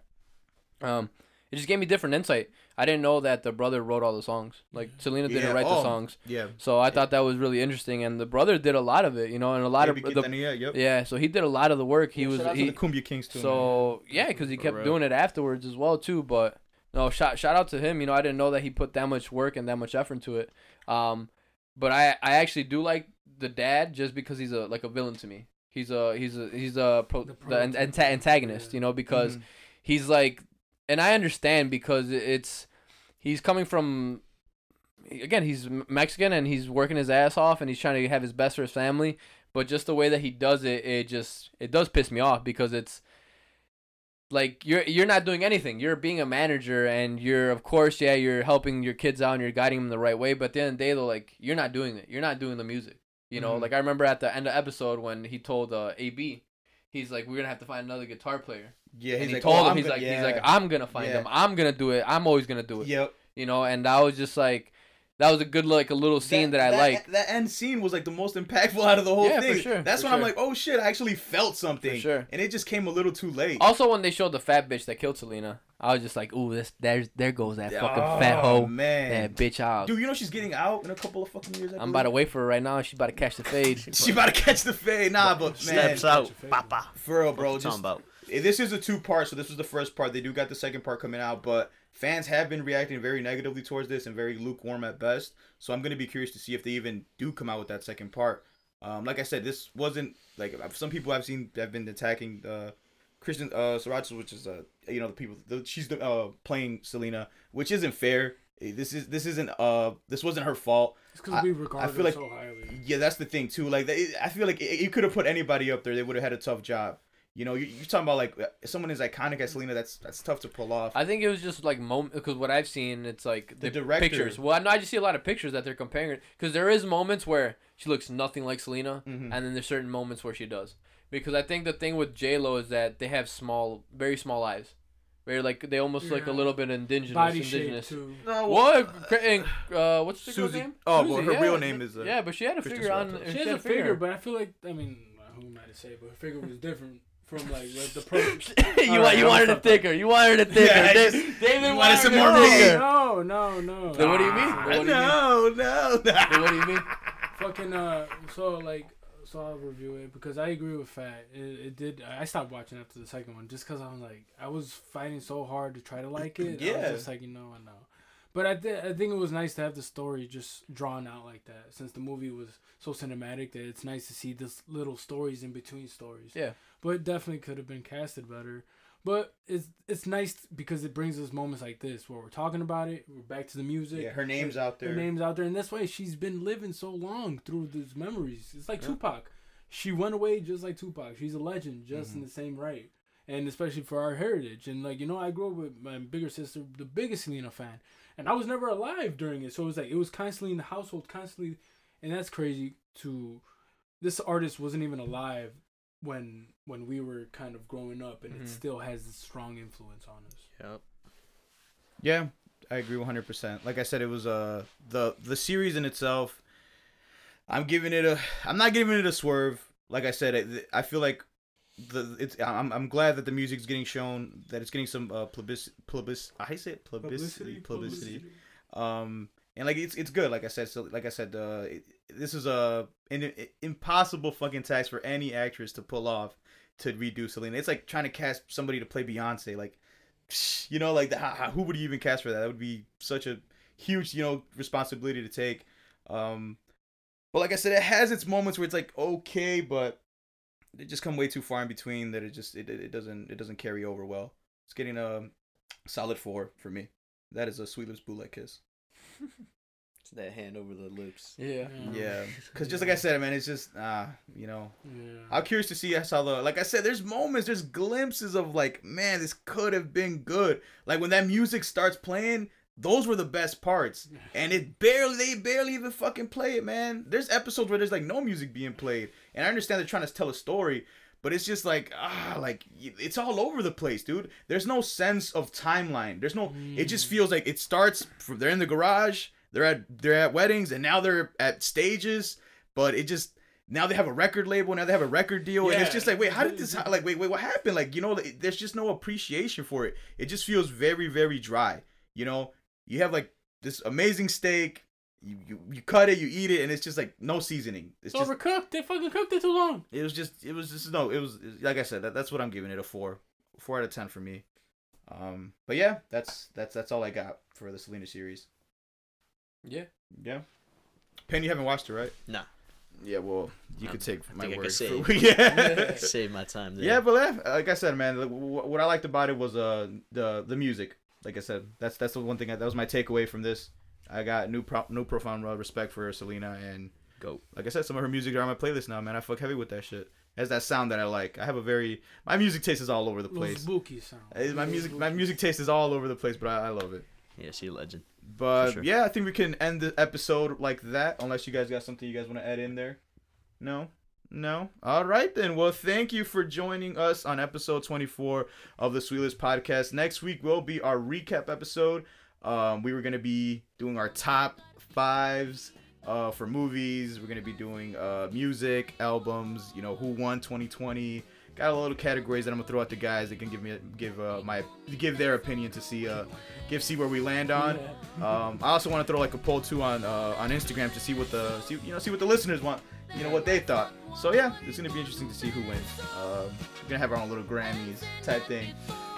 Um, it just gave me different insight. I didn't know that the brother wrote all the songs. Like Selena didn't Yeah, write the oh, songs, Yeah. so I thought that was really interesting. And the brother did a lot of it, you know, and a lot Baby of the Quintanilla, yep. yeah. So he did a lot of the work. He Yeah, was shout out to he the Kumbia Kings too. man. so yeah, because he kept doing it afterwards as well too. But no, shout shout out to him. You know, I didn't know that he put that much work and that much effort into it. Um, but I I actually do like the dad just because he's a like a villain to me. He's a he's a he's a pro, The the, an- anta- antagonist. You know because Mhm. he's like, and I understand because it's he's coming from. Again, he's Mexican and he's working his ass off and he's trying to have his best for his family. But just the way that he does it, it just it does piss me off because it's like you're you're not doing anything. You're being a manager and you're of course yeah you're helping your kids out and you're guiding them the right way. But at the end of the day though, like you're not doing it. You're not doing the music. You know, Mhm. like I remember at the end of episode when he told uh, AB, he's like we're gonna have to find another guitar player. yeah, and he like, told oh, him I'm he's gonna- like yeah. he's like I'm gonna find Yeah. them. I'm gonna do it. I'm always gonna do it. Yep. You know, and I was just like that was a good like a little scene that, I like. That end scene was like the most impactful out of the whole Yeah, for thing. sure, That's for when I'm like, oh shit, I actually felt something. sure. And it just came a little too late. Also, when they showed the fat bitch that killed Selena, I was just like, "Ooh, this there's there goes that fucking Oh, fat hoe, man. that bitch out." Dude, you know she's getting out in a couple of fucking years. I I'm about to wait for her right now. She's about to catch the fade. She about to catch the fade. Nah, but man, Steps out. Papa. for real, Bro, bro. talking about. eh, this is a two part, so this was the first part. They do got the second part coming out, but fans have been reacting very negatively towards this and very lukewarm at best. So I'm gonna be curious to see if they even do come out with that second part. Um, like I said, this wasn't like some people I've seen have been attacking uh, Christian uh, Serratos, which is uh, you know the people the, she's the, uh, playing Selena, which isn't fair. Eh, This is this isn't uh this wasn't her fault. It's because we I- regard I her feel like- so highly. Yeah, that's the thing too. Like they, I feel like you could have put anybody up there; they would have had a tough job. You know, you- you're talking about like uh, someone as iconic as Selena. That's that's tough to pull off. I think it was just like moment because what I've seen, it's like The the, director- pictures. Well, I know I just see a lot of pictures that they're comparing because there is moments where she looks nothing like Selena, Mhm. and then there's certain moments where she does. Because I think the thing with J Lo is that they have small, very small eyes, very like they almost look a little bit indigenous. Body shape too. No, What? And, uh, what's the girl's Susie- name? oh, well, Susie, her real name is, uh, yeah, but she had a figure on. Stewart. She has had a figure, but I feel like I mean, who am I to say? But her figure was different from like, like the pro. you All wa- right, you I'm wanted it thicker. You wanted it thicker. Yeah, I just- David you wanted wanted some more meat. thicker. No, no, no. Then what do you mean? What do you mean? no, no, Then what do you mean? Fucking uh, so like, so I'll review it because I agree with Fat. It, it did. I stopped watching after the second one just because I'm like, I was fighting so hard to try to like it. I Yeah. was just like, you know, I know. But I, th- I think it was nice to have the story just drawn out like that since the movie was so cinematic that it's nice to see this little stories in between stories. Yeah. But it definitely could have been casted better. But it's it's nice because it brings us moments like this where we're talking about it. We're back to the music. Yeah, her name's out there. Her name's out there, and that's why she's been living so long through these memories. It's like Yeah. Tupac. She went away just like Tupac. She's a legend, just Mm-hmm. in the same right, and especially for our heritage. And like you know, I grew up with my bigger sister, the biggest Selena fan, and I was never alive during it, so it was like it was constantly in the household, constantly, and that's crazy. To this artist wasn't even alive when when we were kind of growing up, and Mhm. it still has this strong influence on us. Yep. Yeah, I agree 100%. Like I said, it was uh the the series in itself. I'm giving it a. I'm not giving it a swerve. Like I said, it, I feel like the it's. I'm I'm glad that the music's getting shown. That it's getting some uh plebis plebis. I say it publicity publicity. Um and like it's it's good. Like I said, so like I said, uh, it, this is a an, impossible fucking task for any actress to pull off to redo Selena. It's like trying to cast somebody to play Beyonce. Like you know, like the, who would you even cast for that? That would be such a huge, you know, responsibility to take. Um, but like I said, it has its moments where it's like okay, but they just come way too far in between that it just it, it it doesn't it doesn't carry over well. It's getting a solid four for me. That is a sweet lips bootleg kiss. It's that hand over the lips. Yeah. Yeah, because just like I said, man, it's just ah, you know, Yeah. I'm curious to see how the like I said, there's moments, there's glimpses of like, man, this could have been good. Like when that music starts playing, those were the best parts. And it barely they barely even fucking play it, man. There's episodes where there's like no music being played. And I understand they're trying to tell a story, but it's just like ah, like it's all over the place, dude. There's no sense of timeline. There's no it just feels like it starts from they're in the garage, they're at they're at weddings and now they're at stages, but it just now they have a record label, now they have a record deal, and it's just like, wait, how did this? Like, wait, wait, what happened? Like, you know, there's just no appreciation for it. It just feels very, very dry. You know, you have like this amazing steak, you you, you cut it, you eat it, and it's just like no seasoning. It's It's just overcooked. They fucking cooked it too long. it was just it was just no it was like i said that, that's what i'm giving it a four four out of ten for me um but yeah that's that's that's all i got for the selena series Yeah. yeah penn you haven't watched it right Nah. yeah well you I- could take I my think I could word save. for, yeah Save my time there. yeah but like i said man what i liked about it was uh the the music like i said that's that's the one thing I, that was my takeaway from this i got new pro- new profound uh, respect for selena and Go. like I said, some of her music are on my playlist now, man. I fuck heavy with that shit. It has that sound that I like. I have a very my music taste is all over the place. spooky sound. Uh, My music my music taste is all over the place, but I, I love it. Yeah, she a legend. But sure. yeah, I think we can end the episode like that, unless you guys got something you guys want to add in there. No, no. All right then. Well, thank you for joining us on episode 24 of the Sweetlipz Podcast. Next week will be our recap episode. Um, we were gonna be doing our top fives uh, for movies. We're gonna be doing uh, music, albums. You know, who won 2020. Got a little categories that I'm gonna throw out to guys that can give me give uh, my give their opinion to see uh give see where we land on. Um, I also want to throw like a poll too on uh, on Instagram to see what the see, you know see what the listeners want, you know what they thought. So yeah, it's gonna be interesting to see who wins. Um, we're gonna have our own little Grammys type thing.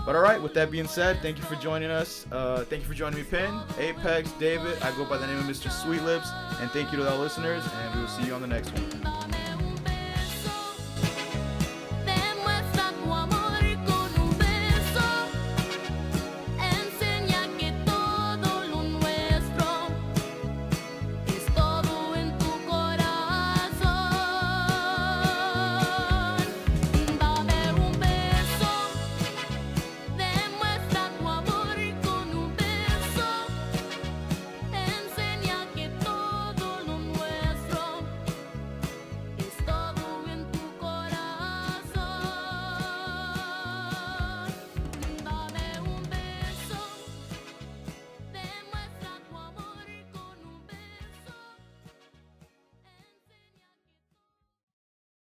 But all right, with that being said, thank you for joining us. Uh, thank you for joining me, Penn, Apex, David. I go by the name of Mr. Sweetlipz, and thank you to all listeners. And we will see you on the next one.